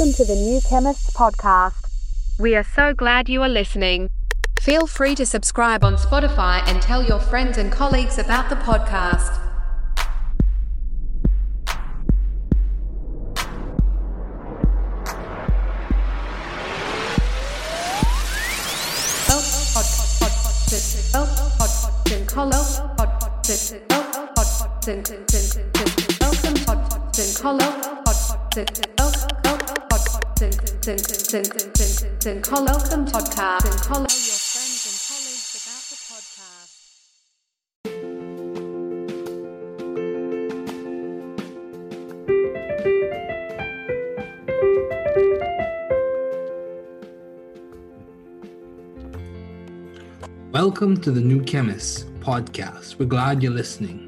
Welcome to the New Chemists podcast. We are so glad you are listening. Feel free to subscribe on Spotify and tell your friends and colleagues about the podcast. Welcome podcast. Colleagues about the podcast. Welcome to the New Chemists podcast. We're glad you're listening.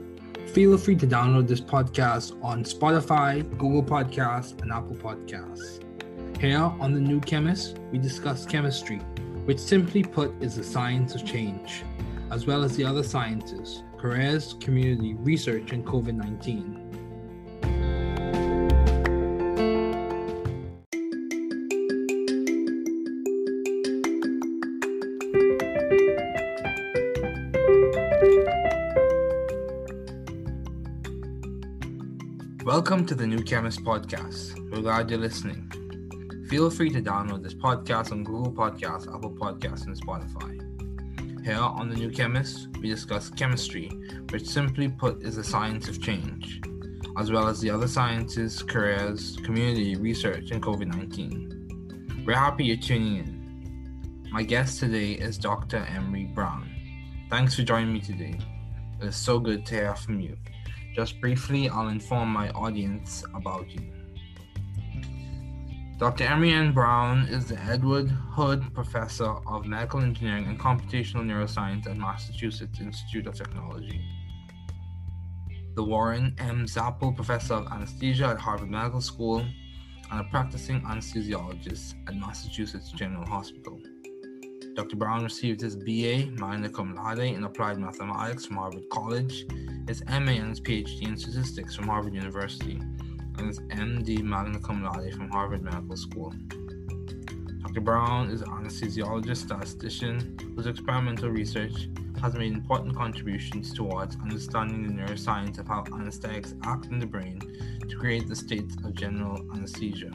Feel free to download this podcast on Spotify, Google Podcasts, and Apple Podcasts. Here on the New Chemist, we discuss chemistry, which simply put is the science of change, as well as the other sciences, careers, community, research, and COVID 19. Welcome to the New Chemist podcast. We're glad you're listening. Feel free to download this podcast on Google Podcasts, Apple Podcasts, and Spotify. Here on The New Chemist, we discuss chemistry, which simply put is the science of change, as well as the other sciences, careers, community, research, and COVID 19. We're happy you're tuning in. My guest today is Dr. Emery Brown. Thanks for joining me today. It is so good to hear from you. Just briefly, I'll inform my audience about you. Dr. Emery N. Brown is the Edward Hood Professor of Medical Engineering and Computational Neuroscience at Massachusetts Institute of Technology. The Warren M. Zapol Professor of Anesthesia at Harvard Medical School and a practicing anesthesiologist at Massachusetts General Hospital. Dr. Brown received his BA magna cum laude in applied mathematics from Harvard College, his MA and his PhD in statistics from Harvard University, and his MD magna cum laude from Harvard Medical School. Dr. Brown is an anesthesiologist statistician whose experimental research has made important contributions towards understanding the neuroscience of how anesthetics act in the brain to create the state of general anesthesia.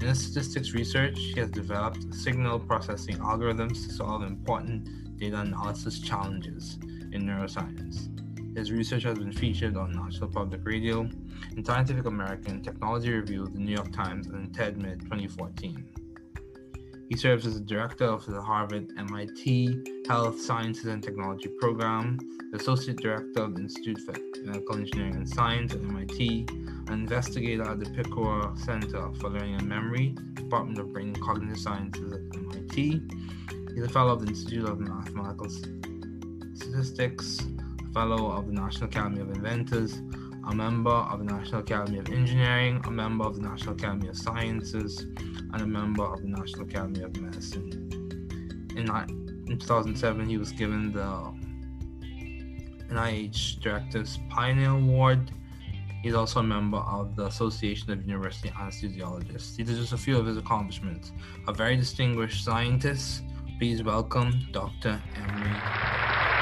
In his statistics research, he has developed signal processing algorithms to solve important data analysis challenges in neuroscience. His research has been featured on National Public Radio, in Scientific American, Technology Review, the New York Times, and TEDMED 2014. He serves as the director of the Harvard MIT Health Sciences and Technology Program, the associate director of the Institute for Medical Engineering and Science at MIT, an investigator at the Picower Center for Learning and Memory, Department of Brain and Cognitive Sciences at MIT. He's a fellow of the Institute of Mathematical Statistics, fellow of the National Academy of Inventors, a member of the National Academy of Engineering, a member of the National Academy of Sciences, and a member of the National Academy of Medicine. In, in 2007, he was given the NIH Director's Pioneer Award. He's also a member of the Association of University Anesthesiologists. These are just a few of his accomplishments. A very distinguished scientist. Please welcome Dr. Emery.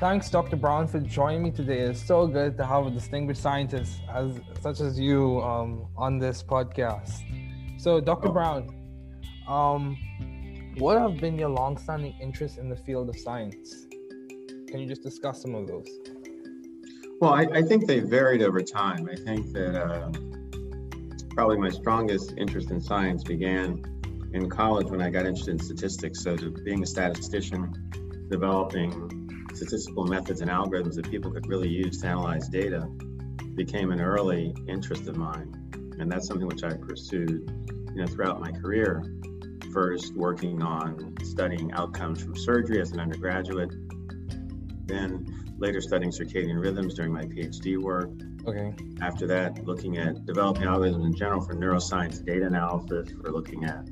Thanks, Dr. Brown, for joining me today. It's so good to have a distinguished scientist as such as you um, on this podcast. So, Dr. Oh. Brown, um, what have been your longstanding interests in the field of science? Can you just discuss some of those? Well, I, I think they varied over time. I think that uh, probably my strongest interest in science began in college when I got interested in statistics. So, to being a statistician, developing statistical methods and algorithms that people could really use to analyze data became an early interest of mine. And that's something which I pursued you know, throughout my career. First, working on studying outcomes from surgery as an undergraduate, then later studying circadian rhythms during my PhD work. Okay. After that, looking at developing algorithms in general for neuroscience data analysis, for looking at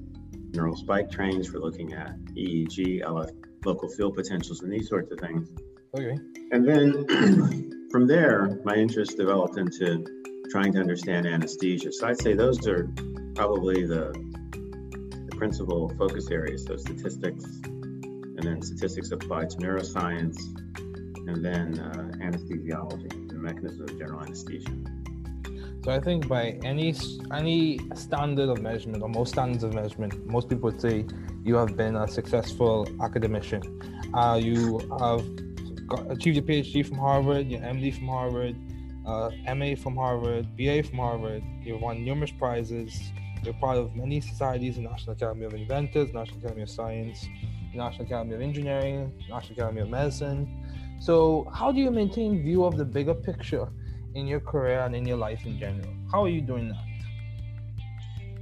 neural spike trains, for looking at EEG, LF, local field potentials, and these sorts of things. Okay. And then from there, my interest developed into trying to understand anesthesia. So I'd say those are probably the, the principal focus areas. So statistics, and then statistics applied to neuroscience, and then uh, anesthesiology, the mechanism of general anesthesia. So I think by any any standard of measurement or most standards of measurement, most people would say you have been a successful academician. Uh, you have got, achieved your PhD from Harvard, your MD from Harvard, uh, MA from Harvard, BA from Harvard. You've won numerous prizes. You're part of many societies: the National Academy of Inventors, National Academy of Science, National Academy of Engineering, National Academy of Medicine. So, how do you maintain view of the bigger picture in your career and in your life in general? How are you doing that?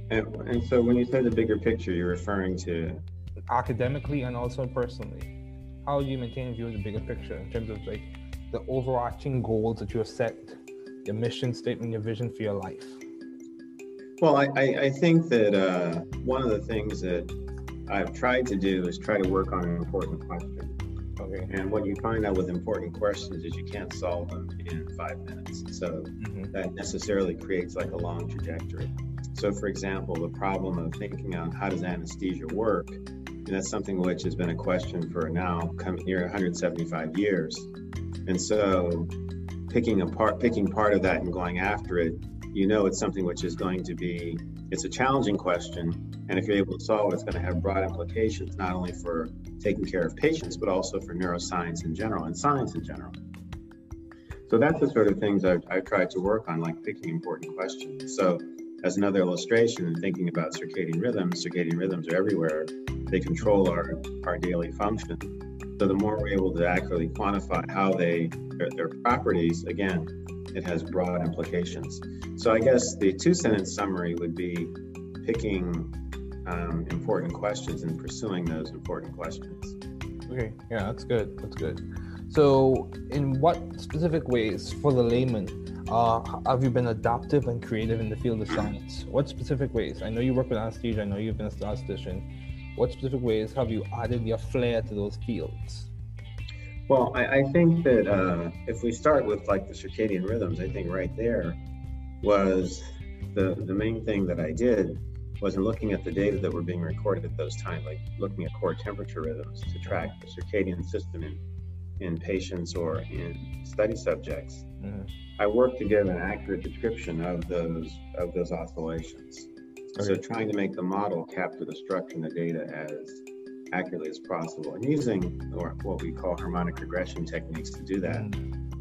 And, and so, when you say the bigger picture, you're referring to academically and also personally. How do you maintain view of the bigger picture in terms of like the overarching goals that you have set, your mission statement, your vision for your life? Well, I, I, I think that uh, one of the things that I've tried to do is try to work on an important question. Okay. And what you find out with important questions is you can't solve them in five minutes. So mm-hmm. that necessarily creates like a long trajectory. So, for example, the problem of thinking on how does anesthesia work, and that's something which has been a question for now coming near 175 years. And so, picking apart, picking part of that and going after it, you know, it's something which is going to be it's a challenging question. And if you're able to solve it, it's going to have broad implications, not only for taking care of patients, but also for neuroscience in general and science in general. So that's the sort of things I've, I've tried to work on, like picking important questions. So as another illustration and thinking about circadian rhythms, circadian rhythms are everywhere. They control our, our daily function. So the more we're able to accurately quantify how they, their, their properties, again, it has broad implications. So I guess the two sentence summary would be picking um, important questions and pursuing those important questions. Okay, yeah, that's good. That's good. So, in what specific ways for the layman uh, have you been adaptive and creative in the field of science? What specific ways? I know you work with anesthesia, I know you've been a statistician. What specific ways have you added your flair to those fields? Well, I, I think that uh, if we start with like the circadian rhythms, I think right there was the the main thing that I did was in looking at the data that were being recorded at those times, like looking at core temperature rhythms to track the circadian system in in patients or in study subjects. Mm-hmm. I worked to give an accurate description of those of those oscillations. So trying to make the model capture the structure and the data as accurately as possible and using what we call harmonic regression techniques to do that.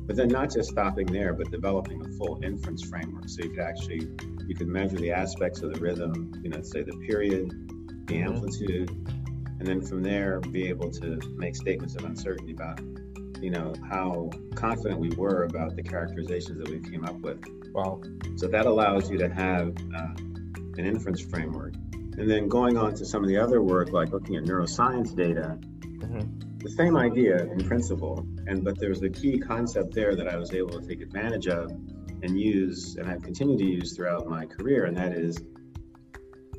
But then not just stopping there, but developing a full inference framework. So you could actually you could measure the aspects of the rhythm, you know, say the period, the mm-hmm. amplitude, and then from there be able to make statements of uncertainty about, you know, how confident we were about the characterizations that we came up with. Wow. So that allows you to have uh, an inference framework and then going on to some of the other work, like looking at neuroscience data, mm-hmm. the same idea in principle, and but there's a key concept there that I was able to take advantage of and use, and I've continued to use throughout my career, and that is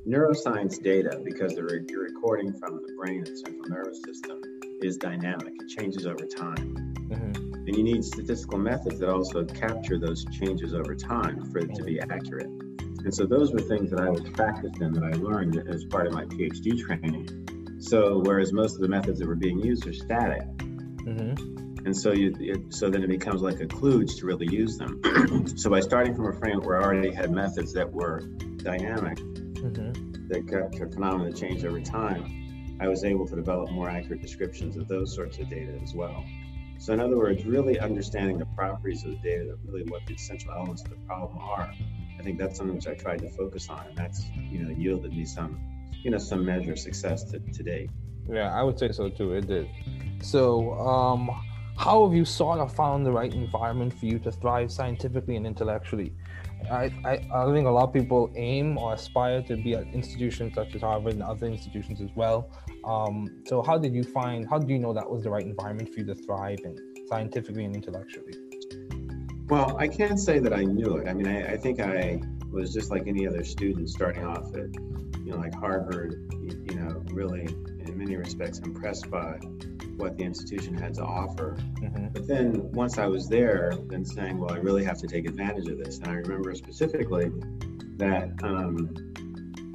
neuroscience data, because you're recording from the brain and central nervous system, is dynamic. It changes over time. Mm-hmm. And you need statistical methods that also capture those changes over time for it to be accurate. And so those were things that I was practiced in that I learned as part of my PhD training. So whereas most of the methods that were being used are static, mm-hmm. and so you it, so then it becomes like a kludge to really use them. so by starting from a frame where I already had methods that were dynamic, mm-hmm. that capture phenomena that change over time, I was able to develop more accurate descriptions of those sorts of data as well. So in other words, really understanding the properties of the data, really what the essential elements of the problem are, I think that's something which I tried to focus on, and that's you know yielded me some you know some measure of success to, to date. Yeah, I would say so too. It did. So, um, how have you sort of found the right environment for you to thrive scientifically and intellectually? I, I, I think a lot of people aim or aspire to be at institutions such as Harvard and other institutions as well. Um, so, how did you find? How do you know that was the right environment for you to thrive in scientifically and intellectually? Well, I can't say that I knew it. I mean, I, I think I was just like any other student starting off at, you know, like Harvard, you, you know, really in many respects impressed by what the institution had to offer. Mm-hmm. But then once I was there, then saying, well, I really have to take advantage of this. And I remember specifically that um,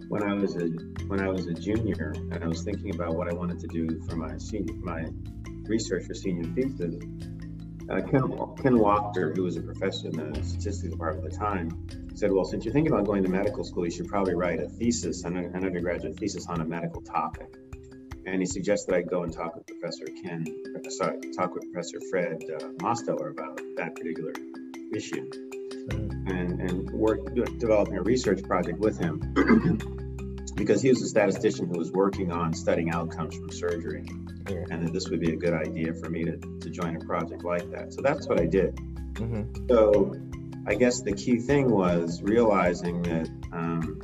when I was a when I was a junior and I was thinking about what I wanted to do for my senior my research for senior thesis, uh, Ken, Ken Wachter, who was a professor in the statistics department at the time, said, "Well, since you're thinking about going to medical school, you should probably write a thesis, an, an undergraduate thesis on a medical topic." And he suggested I go and talk with Professor Ken, sorry, talk with Professor Fred uh, Mosteller about that particular issue, and and work developing a research project with him. because he was a statistician who was working on studying outcomes from surgery Yeah. and that this would be a good idea for me to, to join a project like that. So that's what I did. Mm-hmm. So I guess the key thing was realizing that um,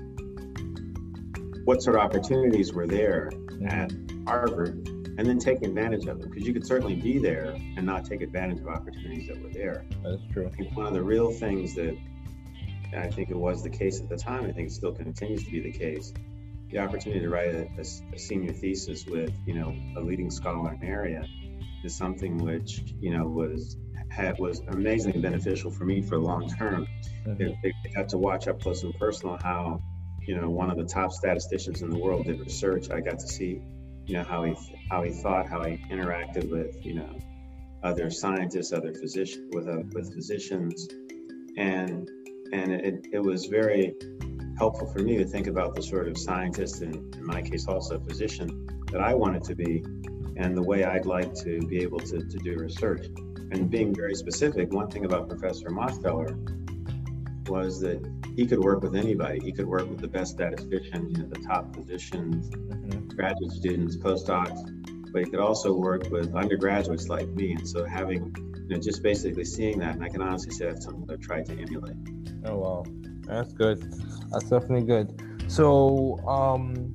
what sort of opportunities were there at Harvard and then taking advantage of them because you could certainly be there and not take advantage of opportunities that were there. That's true. I think one of the real things that I think it was the case at the time, I think it still continues to be the case. The opportunity to write a, a- a senior thesis with, you know, a leading scholar in an area is something which, you know, was had was amazingly beneficial for me for the long term. They got to watch up close and personal how, you know, one of the top statisticians in the world did research. I got to see, you know, how he how he thought, how he interacted with, you know, other scientists, other physicians, with uh, with physicians, and and it, it was very helpful for me to think about the sort of scientist and in my case also a physician that I wanted to be and the way I'd like to be able to, to do research. And being very specific, one thing about Professor Mosteller was that he could work with anybody. He could work with the best statisticians, you know, the top physicians, Mhm. graduate students, postdocs, but he could also work with undergraduates like me. And so having, you know, just basically seeing that, and I can honestly say that's something I've tried to emulate. Oh wow, that's good. That's definitely good. So, um,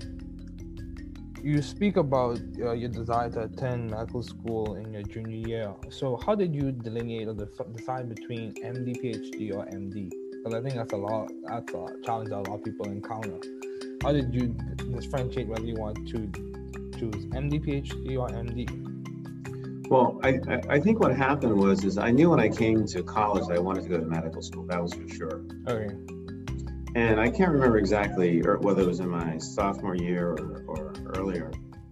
you speak about uh, your desire to attend medical school in your junior year. So, how did you delineate or def- decide between MD, PhD, or MD? Because I think that's a lot. That's a challenge that a lot of people encounter. How did you differentiate whether you want to choose MD, PhD, or MD? Well, I, I, I think what happened was is I knew when I came to college that I wanted to go to medical school. That was for sure. Okay. And I can't remember exactly or whether it was in my sophomore year or, or earlier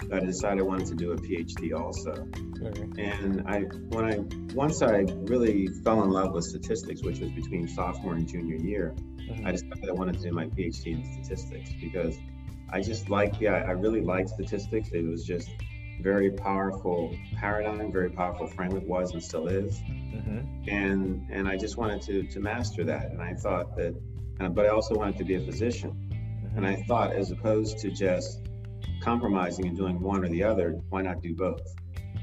that I decided I wanted to do a PhD also. Okay. And I when I once I really fell in love with statistics, which was between sophomore and junior year, Mhm. I decided I wanted to do my PhD in statistics because I just liked the I really liked statistics. It was just very powerful paradigm, very powerful framework was and still is. Mhm. And and I just wanted to to master that. And I thought that uh, but I also wanted to be a physician. And I thought as opposed to just compromising and doing one or the other, why not do both?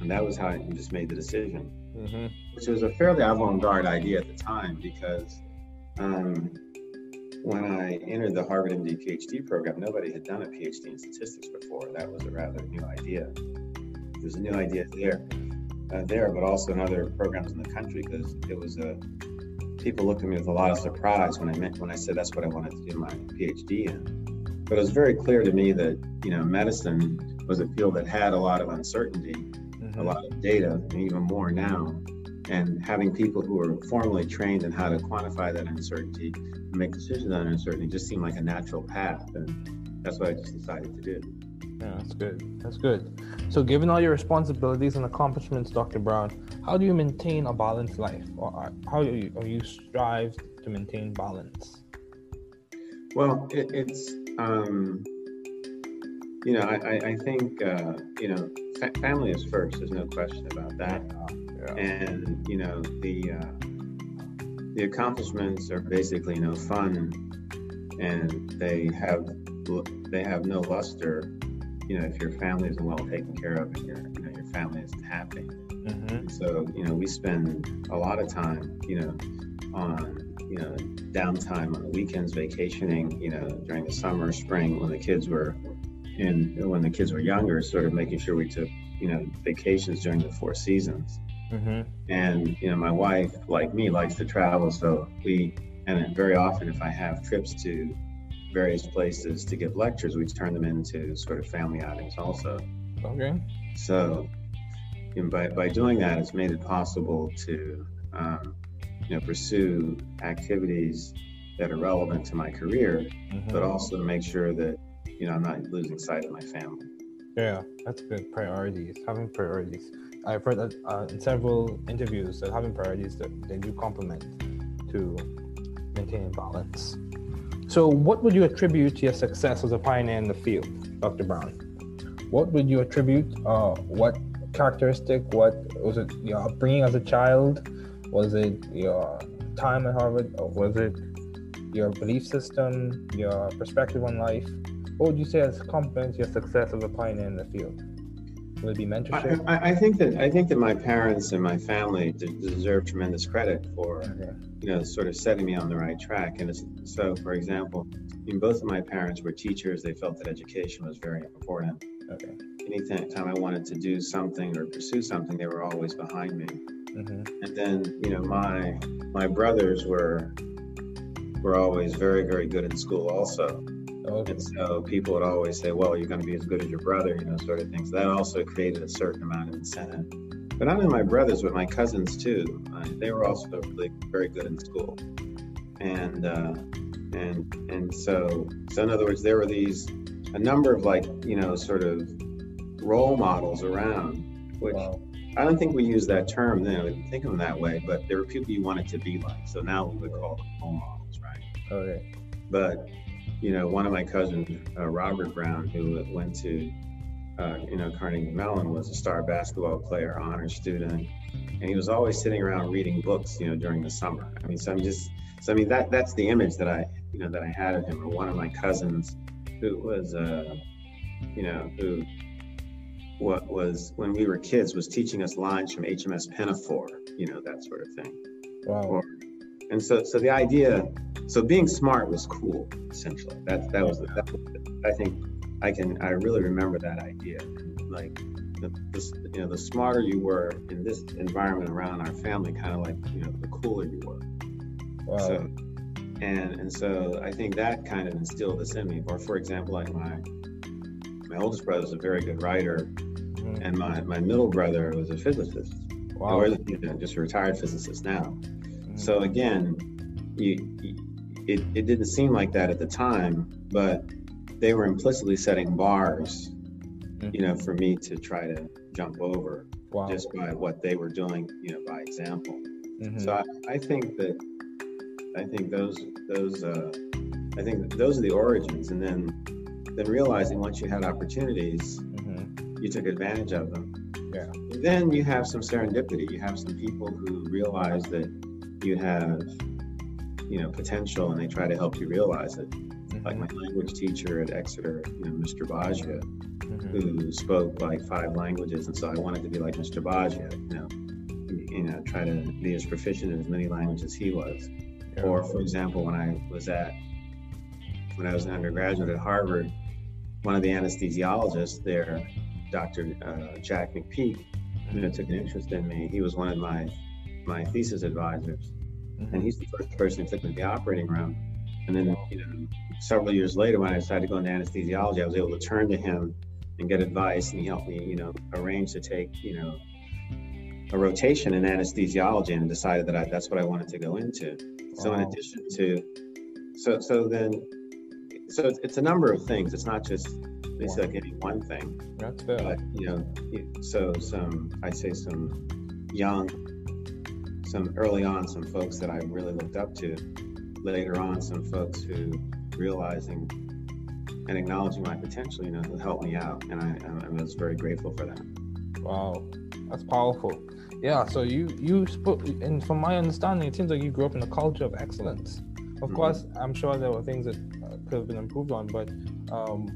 And that was how I just made the decision Mhm. which was a fairly avant-garde idea at the time because um, when I entered the Harvard MD PhD program, nobody had done a PhD in statistics before. That was a rather new idea. There's a new idea there, uh, there, but also in other programs in the country because it was a people looked at me with a lot of surprise when I meant when I said that's what I wanted to do my PhD in. But it was very clear to me that you know medicine was a field that had a lot of uncertainty Mhm. a lot of data, and even more now. And having people who are formally trained in how to quantify that uncertainty and make decisions on uncertainty just seemed like a natural path. And that's what I just decided to do. Yeah, that's good. That's good. So, given all your responsibilities and accomplishments, Dr. Brown, how do you maintain a balanced life, or how do you, or you strive to maintain balance? Well, it, it's, um, you know, I, I, I think, uh, you know, fa- family is first. There's no question about that. Yeah. and you know the uh, the accomplishments are basically no fun and they have they have no luster you know if your family isn't well taken care of and your you know your family isn't happy Mm-hmm. so you know we spend a lot of time you know on you know downtime on the weekends vacationing you know during the summer spring when the kids were in when the kids were younger sort of making sure we took you know vacations during the four seasons Mm-hmm. and you know my wife like me likes to travel so we and very often, if I have trips to various places to give lectures, we turn them into sort of family outings also. Okay. So, you know, by, by doing that, it's made it possible to, um, you know, pursue activities that are relevant to my career, Mhm. but also to make sure that, you know, I'm not losing sight of my family. Yeah, that's good. Priorities, having priorities. I've heard that uh, in several interviews that having priorities that they do complement to maintaining balance. So, what would you attribute to your success as a pioneer in the field, Dr. Brown? What would you attribute? Uh, what characteristic? What was it? Your upbringing as a child? Was it your time at Harvard, or was it your belief system, your perspective on life? What would you say has complements your success as a pioneer in the field? Would it be I, mentorship? I, I think that I think that my parents and my family deserve tremendous credit for Okay. you know sort of setting me on the right track. And it's, so, for example, I mean, both of my parents were teachers. They felt that education was very important. Okay. Anytime I wanted to do something or pursue something, they were always behind me. hmm And then you know my my brothers were were always very very good in school also. Okay. And so people would always say, well, you're going to be as good as your brother, you know, sort of things. So that also created a certain amount of incentive. But not only my brothers, but my cousins too. Uh, they were also really very good in school. And, uh, and, and so, so in other words, there were these, a number of like, you know, sort of role models around, which Wow. I don't think we use that term then, we didn't think of them that way, but there were people you wanted to be like. So now we would call them role models, right? Okay. but you know one of my cousins uh, robert brown who went to uh, you know carnegie mellon was a star basketball player honor student. And he was always sitting around reading books you know during the summer. I mean so i'm just so i mean that that's the image that i you know that i had of him. Or one of my cousins who was uh you know who what was when we were kids was teaching us lines from hms pinafore you know that sort of thing. Wow. or and so so the idea so being smart was cool essentially that that was, that was i think i can i really remember that idea like the, the you know the smarter you were in this environment around our family kind of like you know the cooler you were Wow. so and and so i think that kind of instilled this in me or for example like my my oldest brother is a very good writer Mhm. and my my middle brother was a physicist Wow. or you know, just a retired physicist now. So again, you, you, it, it didn't seem like that at the time, but they were implicitly setting bars, you know, for me to try to jump over wow. just by what they were doing, you know, by example. Mhm. So I, I think that I think those those uh, I think those are the origins, and then then realizing once you had opportunities, Mhm. you took advantage of them. Yeah. Then you have some serendipity. You have some people who realize that you have, you know, potential, and they try to help you realize it. Like Mhm. my language teacher at Exeter, you know, Mr. Baja, Mhm. who spoke like five languages, and so I wanted to be like Mr. Baja, you know, you know, try to be as proficient in as many languages as he was. Yeah. Or, for example, when I was at when I was an undergraduate at Harvard, one of the anesthesiologists there, Dr. Uh, Jack McPeak, you know, took an interest in me. He was one of my my thesis advisors, Mhm. and he's the first person who took me to the operating room. And then, you know, several years later, when I decided to go into anesthesiology, I was able to turn to him and get advice, and he helped me, you know, arrange to take, you know, a rotation in anesthesiology, and decided that I, that's what I wanted to go into. So in addition to, so so then, so it's, it's a number of things. It's not just it's Wow. like any one thing, That's fair. but you know, so some I'd say some young, some early on, some folks that I really looked up to. Later on, some folks who realizing and acknowledging my potential, you know, who helped me out, and I, I was very grateful for that. Wow, that's powerful. Yeah, so you you spoke, and from my understanding, it seems like you grew up in a culture of excellence. Of Mhm. course, I'm sure there were things that uh, could have been improved on, but um,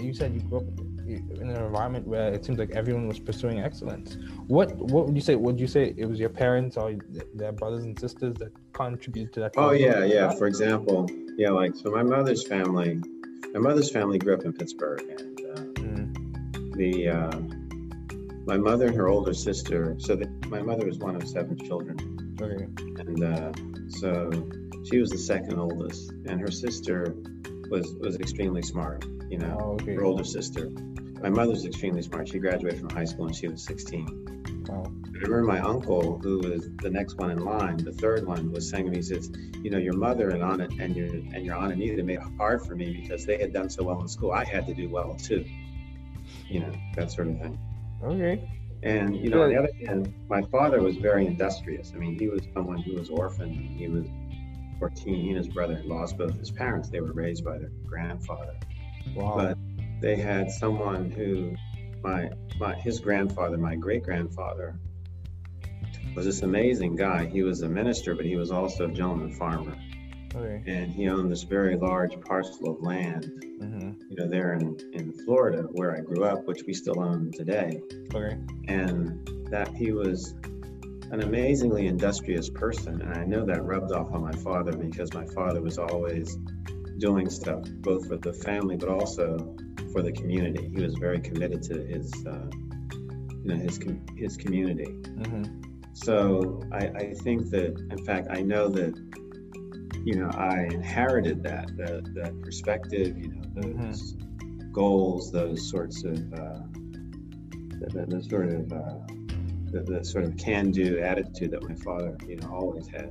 you said you grew up in an environment where it seems like everyone was pursuing excellence. What what would you say? Would you say it was your parents or their brothers and sisters that contributed to that? Oh yeah, yeah. For example, yeah, like so, my mother's family, my mother's family grew up in Pittsburgh, and uh, Mhm. the uh, my mother and her older sister. So the, my mother was one of seven children, Okay. and uh, So she was the second oldest, and her sister was was extremely smart. You know, Oh, okay. her older sister. My mother's extremely smart. She graduated from high school when she was 16. Wow. I remember my uncle, who was the next one in line, the third one, was saying to me, he says, "You know, your mother and Anna and your and your aunt Anita made it hard for me because they had done so well in school. I had to do well too. You know, that sort of thing." Okay. And you know, on the other hand, my father was very industrious. I mean, he was someone who was orphaned. He was 14. He and his brother lost both his parents. They were raised by their grandfather. Wow. But they had someone who, my, my his grandfather, my great grandfather, was this amazing guy. He was a minister, but he was also a gentleman farmer, okay. and he owned this very large parcel of land. Mm-hmm. You know, there in in Florida, where I grew up, which we still own today. Okay. and that he was an amazingly industrious person. And I know that rubbed off on my father because my father was always doing stuff both for the family but also for the community. He was very committed to his, uh, you know, his com- his community. Mm-hmm. So I, I think that, in fact, I know that, you know, I inherited that that, that perspective. You know, those goals, those sorts of, uh, the, the, the sort of, uh, the, the sort of can-do attitude that my father, you know, always had.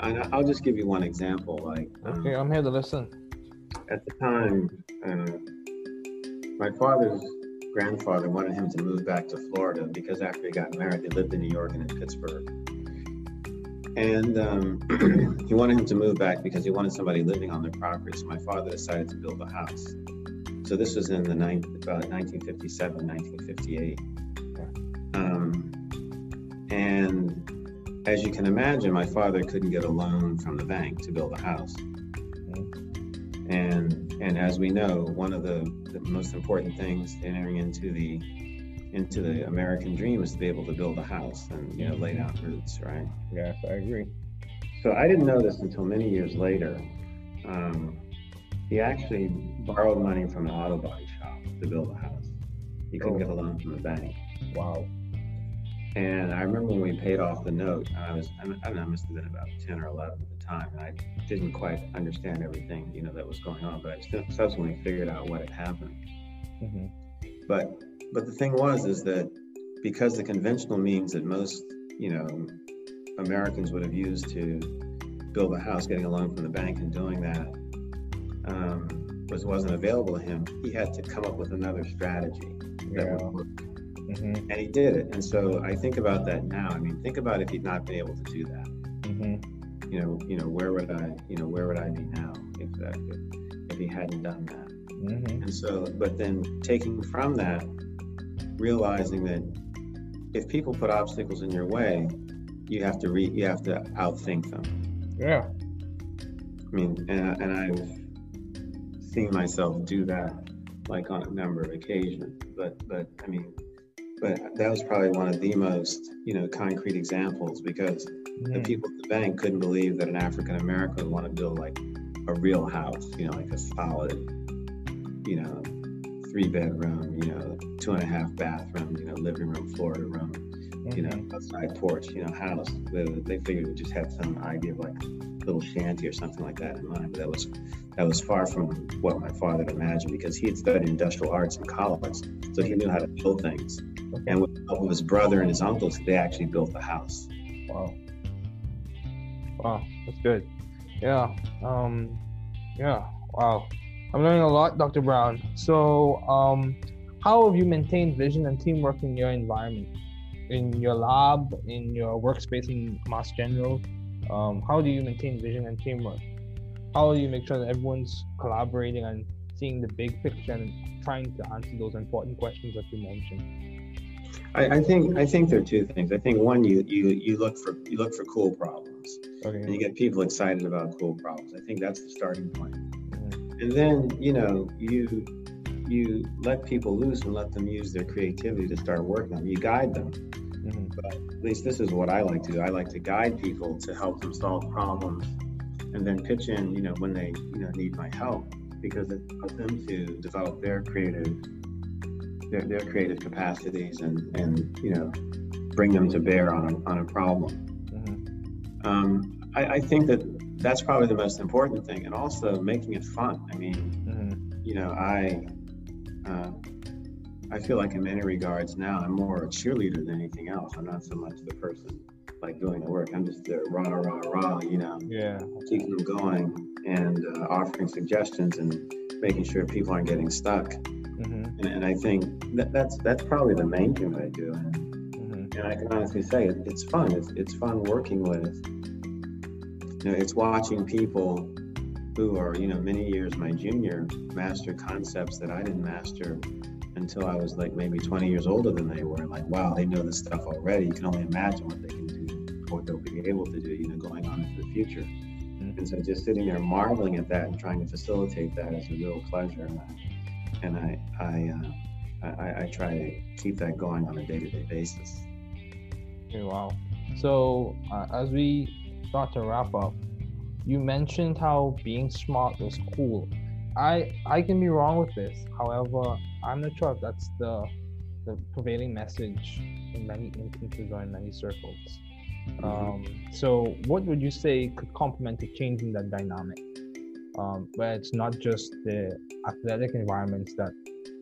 And I- I'll just give you one example. Like, um, Okay, I'm here to listen. at the time, uh, my father's grandfather wanted him to move back to Florida because after he got married, they lived in New York and in Pittsburgh. And um, he wanted him to move back because he wanted somebody living on their property. So my father decided to build a house. So this was in the nine, about 1957, 1958. Um, and as you can imagine, my father couldn't get a loan from the bank to build a house. And and as we know, one of the, the most important things entering into the into the American dream is to be able to build a house and you know lay down roots, right? Yes, I agree. So I didn't know this until many years later. Um, he actually borrowed money from an auto body shop to build a house. He couldn't Oh. get a loan from the bank. Wow. And I remember when we paid off the note, and I was, I don't know, I must have been about 10 or 11 at the time, and I didn't quite understand everything, you know, that was going on, but I still subsequently figured out what had happened. Mm-hmm. But, but the thing was, is that because the conventional means that most, you know, Americans would have used to build a house, getting a loan from the bank and doing that, um, was, wasn't available to him, he had to come up with another strategy that Yeah. would work. Mm-hmm. And he did it. And so I think about that now. I mean, think about if he'd not been able to do that. Mm-hmm. You know, you know, where would I, you know, where would I be now if that, if, if he hadn't done that? Mm-hmm. And so, but then taking from that, realizing that if people put obstacles in your way, you have to re, you have to outthink them. Yeah. I mean, and, and I've seen myself do that like on a number of occasions. But, but I mean, but that was probably one of the most, you know, concrete examples because the Mhm. people at the bank couldn't believe that an African American would want to build like a real house, you know, like a solid, you know, three bedroom, you know, two and a half bathroom, you know, living room, Florida room, you know, outside porch, you know, house. They, they figured we just had some idea of like a little shanty or something like that in mind, but that was that was far from what my father had imagined because he had studied industrial arts in college, so he knew how to build things. And with the help of his brother and his uncles, they actually built the house. Wow. Wow, that's good. Yeah. Um yeah. Wow. I'm learning a lot, Dr. Brown. So um how have you maintained vision and teamwork in your environment? In your lab, in your workspace in Mass General? Um, how do you maintain vision and teamwork? How do you make sure that everyone's collaborating and seeing the big picture and trying to answer those important questions that you mentioned? I, I think I think there are two things. I think one, you you you look for you look for cool problems, and you get people excited about cool problems. I think that's the starting point. Mhm. And then you know you you let people loose and let them use their creativity to start working on. You guide them. Mhm. At least this is what I like to do. I like to guide people to help them solve problems, and then pitch in. You know when they you know need my help because it helps them to develop their creative their, their creative capacities and and you know bring them to bear on a, on a problem. Mhm. Um, I, I think that that's probably the most important thing, and also making it fun. I mean, Mhm. you know, I uh, I feel like in many regards now I'm more a cheerleader than anything else. I'm not so much the person like doing the work. I'm just the rah rah rah, you know, Yeah. keeping them going and uh, offering suggestions and making sure people aren't getting stuck. hmm And, and I think that, that's that's probably the main thing that I do. And, hmm and I can honestly say it, it's fun. It's it's fun working with. You know, it's watching people who are you know many years my junior master concepts that I didn't master until I was like maybe 20 years older than they were. Like, wow, they know this stuff already. You can only imagine what they can do, what they'll be able to do, you know, going on into the future. And so just sitting there marveling at that and trying to facilitate that is a real pleasure. And I, and I, I, uh, I, I try to keep that going on a day-to-day basis. Okay, wow. So uh, as we start to wrap up, you mentioned how being smart was cool. I I can be wrong with this. However, I'm not sure if that's the the prevailing message in many instances or in many circles. Um, so, what would you say could complement a change in that dynamic, um, where it's not just the athletic environments that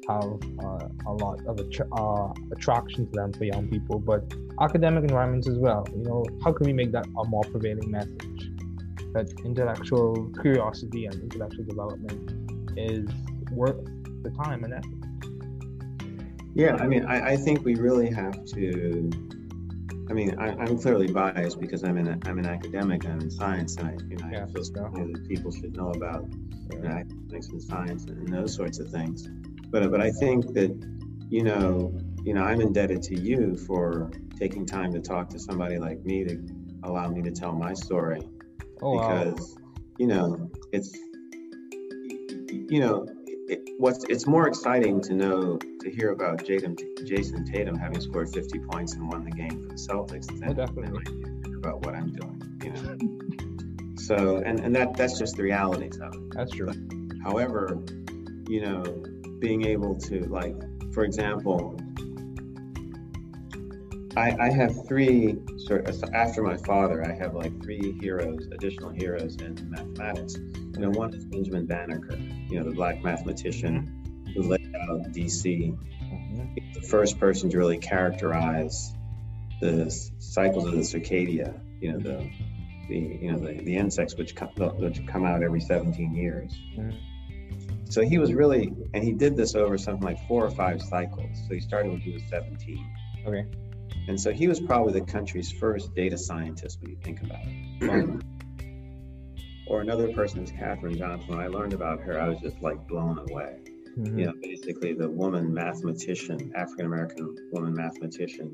have uh, a lot of attra- uh, attraction to them for young people, but academic environments as well. You know, how can we make that a more prevailing message? That intellectual curiosity and intellectual development is worth the time and effort. Yeah, I mean, I, I think we really have to. I mean, I, I'm clearly biased because I'm in I'm an academic. I'm in science, and I, you know, Yeah, I feel strongly that people should know about you know, academics and science and those sorts of things. But but I think that you know you know I'm indebted to you for taking time to talk to somebody like me to allow me to tell my story Oh wow. because you know it's you know it, what's it's more exciting to know to hear about Jaden, Jayson Tatum having scored 50 points and won the game for the Celtics Oh, than, definitely. than about what I'm doing. You know, so and and that that's just the realities of it. That's true. However, you know, being able to like, for example, I, I have three sort of, after my father, I have like three heroes, additional heroes in mathematics. You know, one is Benjamin Banneker, you know, the black mathematician who laid out DC, Mhm. the first person to really characterize the cycles of the circadia, you know, the the you know the, the insects which come which come out every 17 years. Mhm. So he was really, and he did this over something like four or five cycles. So he started when he was 17. Okay. And so he was probably the country's first data scientist when you think about it. or another person is Katherine Johnson. When I learned about her, I was just like blown away. Mhm. You know, basically the woman mathematician, African American woman mathematician,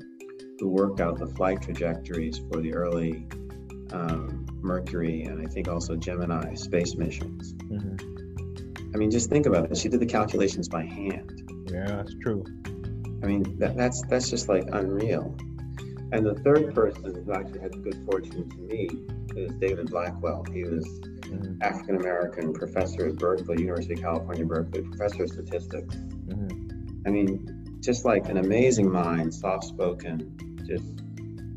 who worked out the flight trajectories for the early um, Mercury and I think also Gemini space missions. Mhm. I mean, just think about it. She did the calculations by hand. Yeah, that's true. I mean, that, that's that's just like unreal. And the third person who actually had the good fortune to meet is David Blackwell. He was Mhm. African American professor at Berkeley, University of California, Berkeley, professor of statistics. Mhm. I mean, just like an amazing mind, soft spoken, just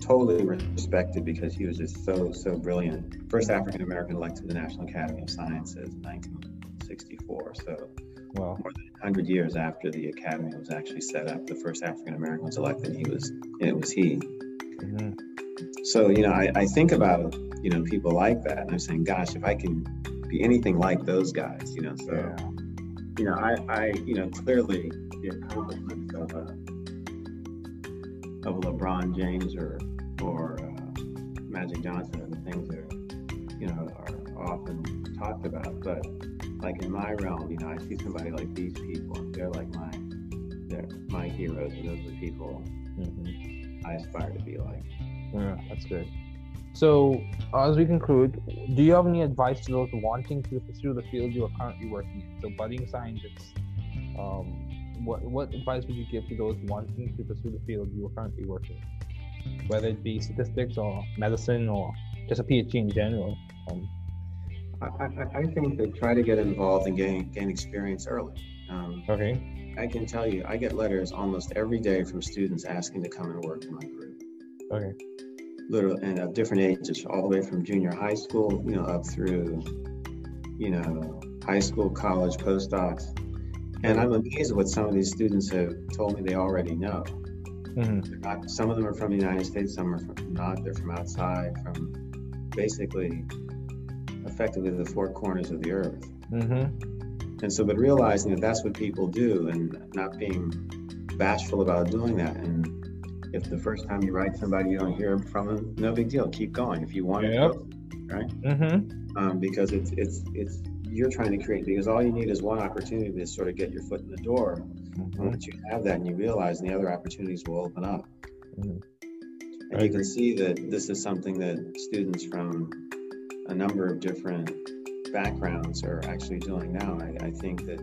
totally respected because he was just so, so brilliant. First African American elected to the National Academy of Sciences in 1964. So, Well, more than 100 years after the academy was actually set up, the first African American was elected. He was, and it was he. mhm. So, you know, I, I think about, you know, people like that, and I'm saying, gosh, if I can be anything like those guys, you know, so, yeah. you know, I, I, you know, clearly the accomplishments of a, of a LeBron James or, or uh, Magic Johnson and the things that, are, you know, are often talked about. But like in my realm, you know, I see somebody like these people, they're like my, they're my heroes, and those are the people Mhm. I aspire to be like. Yeah, that's good. So, as we conclude, do you have any advice to those wanting to pursue the field you are currently working in? So, budding scientists, um, what what advice would you give to those wanting to pursue the field you are currently working in? Whether it be statistics or medicine or just a PhD in general. Um, I, I, I think that try to get involved and gain, gain experience early. Um, okay. I can tell you, I get letters almost every day from students asking to come and work in my group. Okay. literally and of different ages, all the way from junior high school, you know, up through, you know, high school, college, postdocs. And I'm amazed at what some of these students have told me they already know. hmm not, some of them are from the United States, some are from not. They're from outside, from basically effectively the four corners of the earth. hmm And so, but realizing that that's what people do and not being bashful about doing that. And if the first time you write somebody, you don't hear from them, no big deal. Keep going. If you want Yep. to, right? hmm Um, because it's, it's, it's, you're trying to create, because all you need is one opportunity to sort of get your foot in the door. And hmm once you have that and you realize and the other opportunities will open up. Mhm. And I you can see that this is something that students from a number of different backgrounds are actually doing now. I, I think that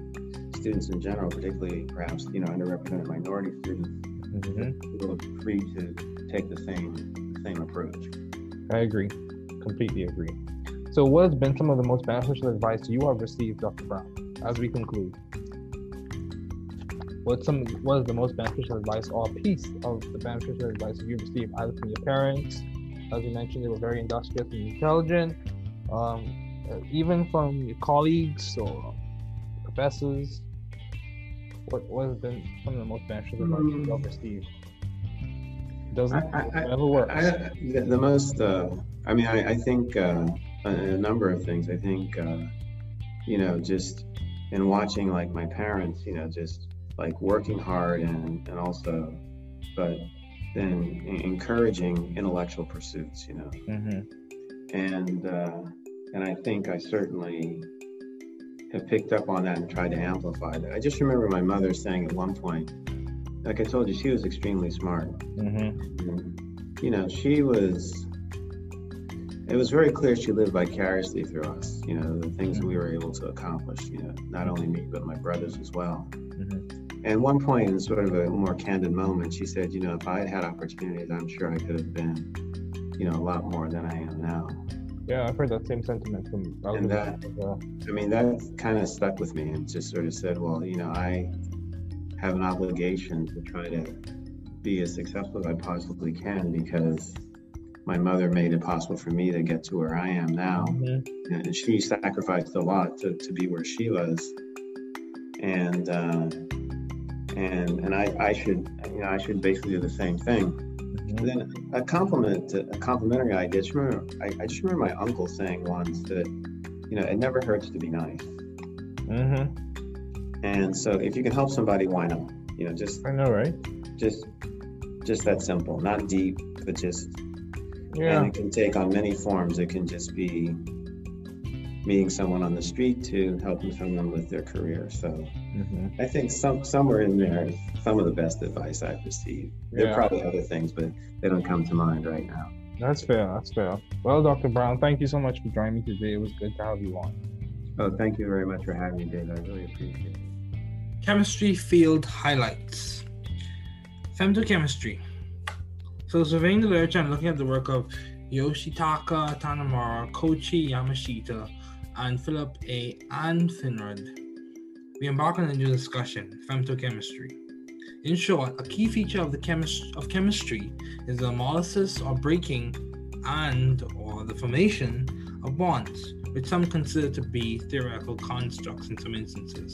students in general, particularly perhaps, you know, underrepresented minority students, hmm a free to take the same, same approach. I agree. Completely agree. So, what has been some of the most beneficial advice you have received, Dr. Brown, as we conclude? What's some what is the most beneficial advice or piece of the beneficial advice you received either from your parents, as you mentioned, they were very industrious and intelligent, um, uh, even from your colleagues or professors? What what has been some of the most beneficial advice you have received? Doesn't I- I- works. I, the, the most, uh, I mean, I, I think uh, a, a number of things. I think, uh, you know, just in watching like my parents, you know, just like working hard and, and also, but then en- encouraging intellectual pursuits, you know, hmm and uh, and I think I certainly have picked up on that and tried to amplify that. I just remember my mother saying at one point, like I told you, she was extremely smart. hmm And, you know, she was, it was very clear she lived vicariously through us, you know, the things that we were able to accomplish, you know, not only me, but my brothers as well. And one point in sort of a more candid moment, she said, you know, if I had had opportunities, I'm sure I could have been, you know, a lot more than I am now. Yeah, I've heard that same sentiment from And that- well. I mean, that kind of stuck with me and just sort of said, well, you know, I have an obligation to try to be as successful as I possibly can because my mother made it possible for me to get to where I am now. Mhm. And she sacrificed a lot to, to be where she was. And, uh, and, and I, I should, you know, I should basically do the same thing. Mhm. And then a compliment, a complimentary idea. Just remember, I, I just remember my uncle saying once that, you know, it never hurts to be nice. Mm-hmm. And so if you can help somebody, why not? You know, just I know, right? just just that simple. Not deep, but just Yeah. and it can take on many forms. It can just be meeting someone on the street to helping someone with their career. So hmm I think some somewhere in there is some of the best advice I've received. There Yeah. are probably other things, but they don't come to mind right now. That's fair. That's fair. Well, Dr. Brown, thank you so much for joining me today. It was good to have you on. Oh, thank you very much for having me, Dave. I really appreciate it. Chemistry field highlights. Femtochemistry. So surveying the literature and looking at the work of Yoshitaka Tanimura, Koichi Yamashita, and Philip A. Anfinrud, we embark on a new discussion, femtochemistry. In short, a key feature of the chemist- of chemistry is the analysis or breaking and or the formation of bonds, which some consider to be theoretical constructs in some instances.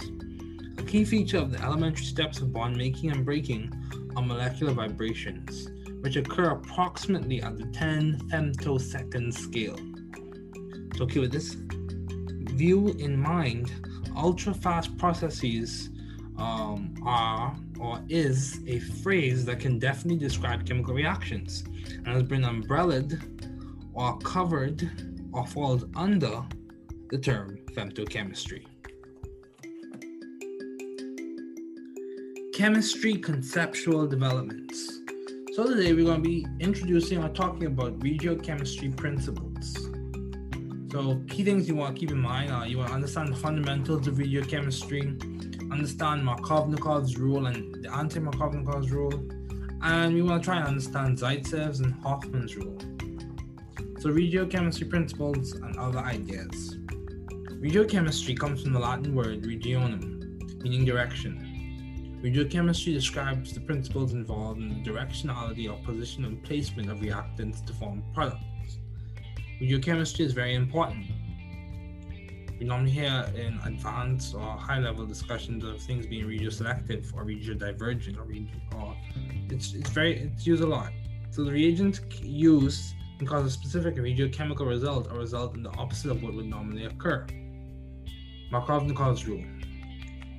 A key feature of the elementary steps of bond making and breaking are molecular vibrations, which occur approximately at the 10 femtosecond scale. So, okay, with this view in mind, ultra fast processes um, are or is a phrase that can definitely describe chemical reactions and has been umbrellaed or covered or falls under the term femtochemistry. Chemistry conceptual developments. So today we're going to be introducing or talking about regiochemistry principles. So key things you want to keep in mind are you want to understand the fundamentals of regiochemistry, understand Markovnikov's rule and the anti-Markovnikov's rule, and we want to try and understand Zaitsev's and Hofmann's rule. So regiochemistry principles and other ideas. Regiochemistry comes from the Latin word regionum, meaning direction. Regiochemistry describes the principles involved in the directionality of position and placement of reactants to form products. Regiochemistry is very important. We normally hear in advanced or high level discussions of things being regioselective or regiodivergent or, or it's, it's very it's used a lot. So the reagent used can cause a specific regiochemical result or result in the opposite of what would normally occur. Markovnikov's rule.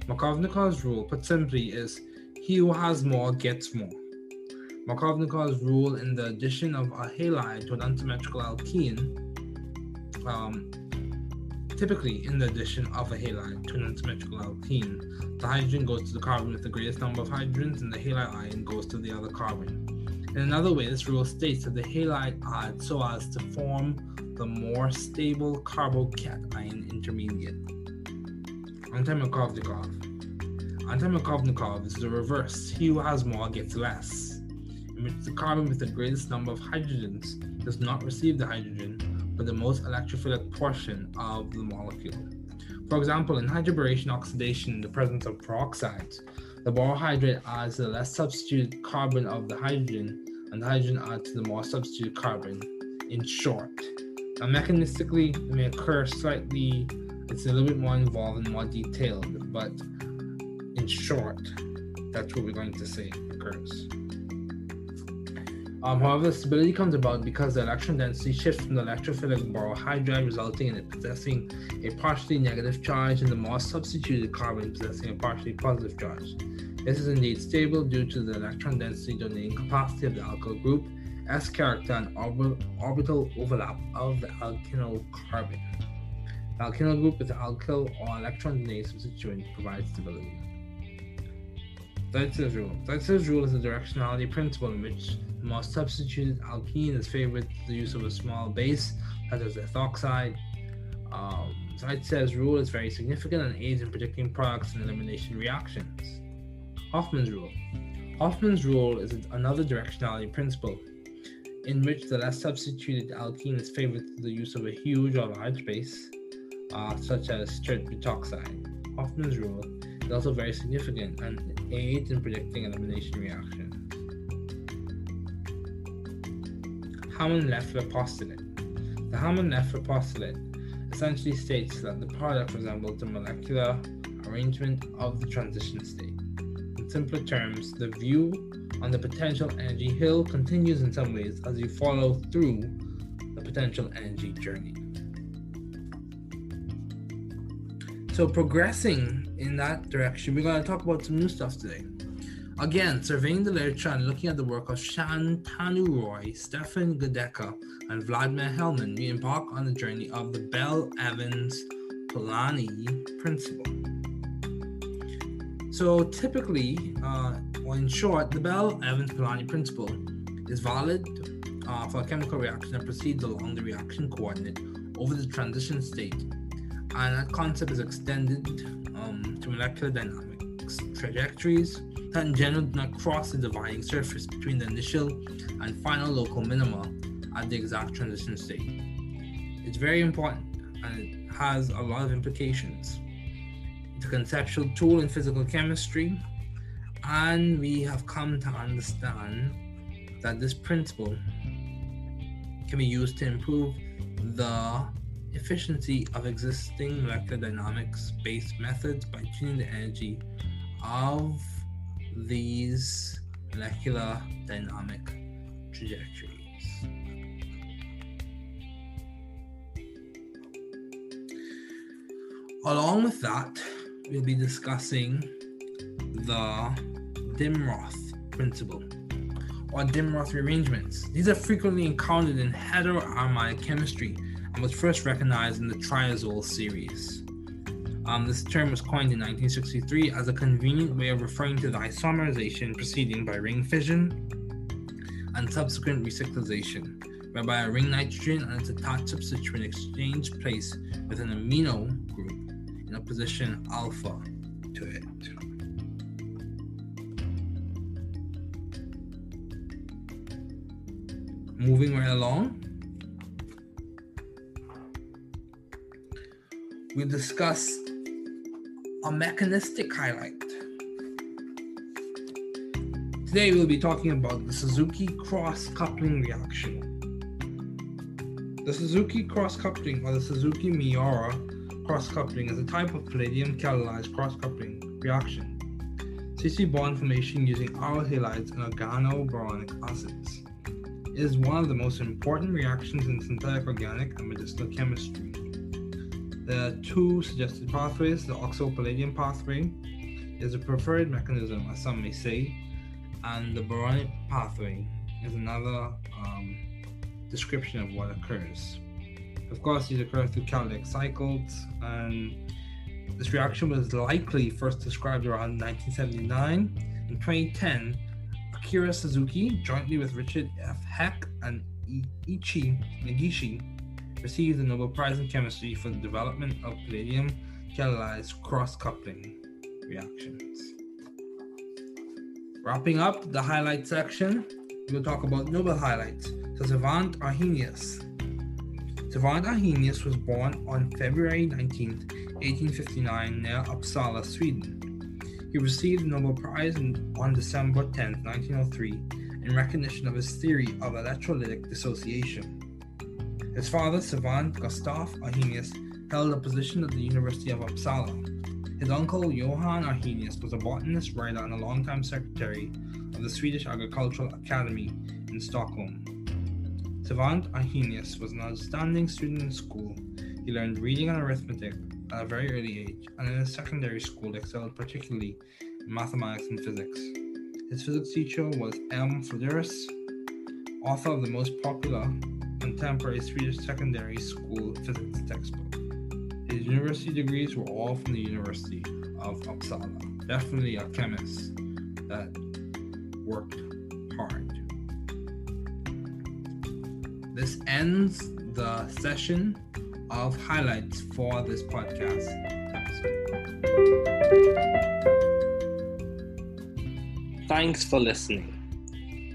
Markovnikov's rule, put simply, is he who has more gets more. Markovnikov's rule in the addition of a halide to an unsymmetrical alkene, um, typically in the addition of a halide to an unsymmetrical alkene, the hydrogen goes to the carbon with the greatest number of hydrogens and the halide ion goes to the other carbon. In another way, this rule states that the halide adds so as to form the more stable carbocation intermediate. Antimarkovnikov. Antimarkovnikov is the reverse. He who has more gets less, the carbon with the greatest number of hydrogens does not receive the hydrogen, but the most electrophilic portion of the molecule. For example, in hydroboration oxidation in the presence of peroxides, the borohydride adds the less substituted carbon of the hydrogen, and the hydrogen adds to the more substituted carbon. In short, now mechanistically, it may occur slightly it's a little bit more involved and more detailed, but in short, that's what we're going to say occurs. Um, however, stability comes about because the electron density shifts from the electrophilic borohydride, resulting in it possessing a partially negative charge and the more substituted carbon possessing a partially positive charge. This is indeed stable due to the electron density donating capacity of the alkyl group, S character, and orbital overlap of the alkyl carbon. The alkyl group with alkyl or electron donating substituent provides stability. Zaitsev's rule. Zaitsev's rule is a directionality principle in which most substituted alkene is favored the use of a small base, such as ethoxide. Um, Zaitsev's rule is very significant and aids in predicting products and elimination reactions. Hofmann's rule. Hofmann's rule is another directionality principle in which the less substituted alkene is favored to the use of a huge or large base uh, such as straight butoxide. Hofmann's rule is also very significant and aids in predicting elimination reactions. Hammond-Leffler postulate. The Hammond-Leffler postulate essentially states that the product resembles the molecular arrangement of the transition state. In simpler terms, the view on the potential energy hill continues in some ways as you follow through the potential energy journey. So, progressing in that direction, we're going to talk about some new stuff today. Again, surveying the literature and looking at the work of Shantanu Roy, Stefan Goedecker, and Vladimir Hellmann, we embark on the journey of the Bell Evans Polanyi principle. So, typically, uh, or in short, the Bell Evans Polanyi principle is valid uh, for a chemical reaction that proceeds along the reaction coordinate over the transition state and that concept is extended um, to molecular dynamics trajectories that in general do not cross the dividing surface between the initial and final local minima at the exact transition state. It's very important and it has a lot of implications. It's a conceptual tool in physical chemistry, and we have come to understand that this principle can be used to improve the efficiency of existing molecular dynamics based methods by tuning the energy of these molecular dynamic trajectories. Along with that, we'll be discussing the Dimroth principle or Dimroth rearrangements. These are frequently encountered in heteroaromatic chemistry and was first recognized in the triazole series. Um, this term was coined in 1963 as a convenient way of referring to the isomerization proceeding by ring fission and subsequent recyclization, whereby a ring nitrogen and its attached substituent exchange place with an amino group in a position alpha to it. Moving right along, we discuss a mechanistic highlight. Today we'll be talking about the Suzuki cross-coupling reaction. The Suzuki cross-coupling or the Suzuki Miyaura cross-coupling is a type of palladium catalyzed cross-coupling reaction. CC bond formation using aryl halides and organoboronic acids. It is one of the most important reactions in synthetic organic and medicinal chemistry. There are two suggested pathways. The oxo-palladium pathway is a preferred mechanism, as some may say, and the boronic pathway is another um, description of what occurs. Of course, these occur through catalytic cycles, and this reaction was likely first described around 1979. In 2010, Akira Suzuki, jointly with Richard F. Heck and Ei-ichi Negishi, received the Nobel Prize in Chemistry for the development of palladium catalyzed cross coupling reactions. Wrapping up the highlight section, we'll talk about Nobel highlights. So Svante Arrhenius. Svante Arrhenius was born on February 19, 1859, near Uppsala, Sweden. He received the Nobel Prize on December 10, 1903, in recognition of his theory of electrolytic dissociation. His father, Svante Gustaf Arrhenius, held a position at the University of Uppsala. His uncle, Johan Arrhenius, was a botanist, writer, and a longtime secretary of the Swedish Agricultural Academy in Stockholm. Svante Arrhenius was an outstanding student in school. He learned reading and arithmetic at a very early age, and in his secondary school excelled particularly in mathematics and physics. His physics teacher was M. Flederis, author of the most popular contemporary Swedish secondary school physics textbook. His university degrees were all from the University of Uppsala. Definitely a chemist that worked hard. This ends the session of highlights for this podcast. Thanks for listening.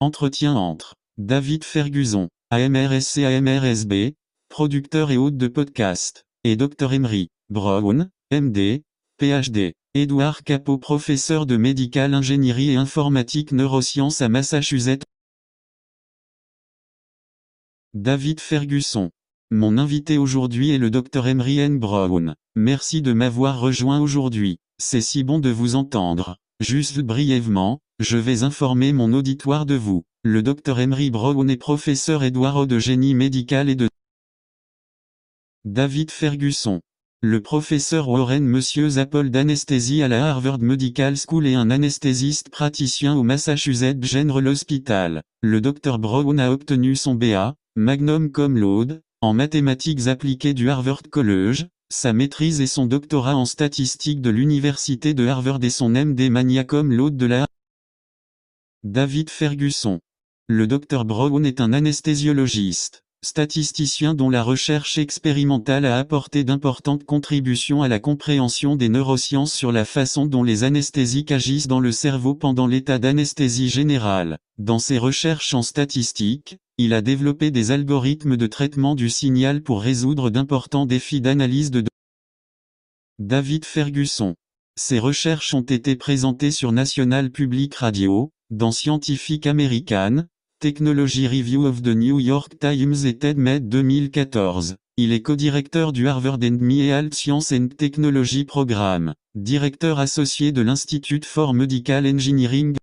Entretien entre David Ferguson, AMRSC AMRSB, producteur et hôte de podcast, et Dr Emery Brown, MD, PhD. Edouard Capot professeur de médical ingénierie et informatique neurosciences à Massachusetts. David Ferguson. Mon invité aujourd'hui est le Dr Emery N. Brown. Merci de m'avoir rejoint aujourd'hui. C'est si bon de vous entendre. Juste brièvement, je vais informer mon auditoire de vous. Le Dr Emery Brown est professeur Edouard de génie médical et de David Ferguson. Le professeur Warren Monsieur Zapple d'anesthésie à la Harvard Medical School et un anesthésiste praticien au Massachusetts General Hospital. Le Dr Brown a obtenu son BA, Magnum Cum Laude, en mathématiques appliquées du Harvard College, sa maîtrise et son doctorat en statistique de l'Université de Harvard et son MD Magna Cum Laude de la David Ferguson. Le Dr Brown est un anesthésiologiste, statisticien dont la recherche expérimentale a apporté d'importantes contributions à la compréhension des neurosciences sur la façon dont les anesthésiques agissent dans le cerveau pendant l'état d'anesthésie générale. Dans ses recherches en statistique, il a développé des algorithmes de traitement du signal pour résoudre d'importants défis d'analyse de David Ferguson. Ses recherches ont été présentées sur National Public Radio, dans Scientific American, Technology Review of the New York Times et TEDMED 2014. Il est co-directeur du Harvard and Health Science and Technology Programme, directeur associé de l'Institute for Medical Engineering.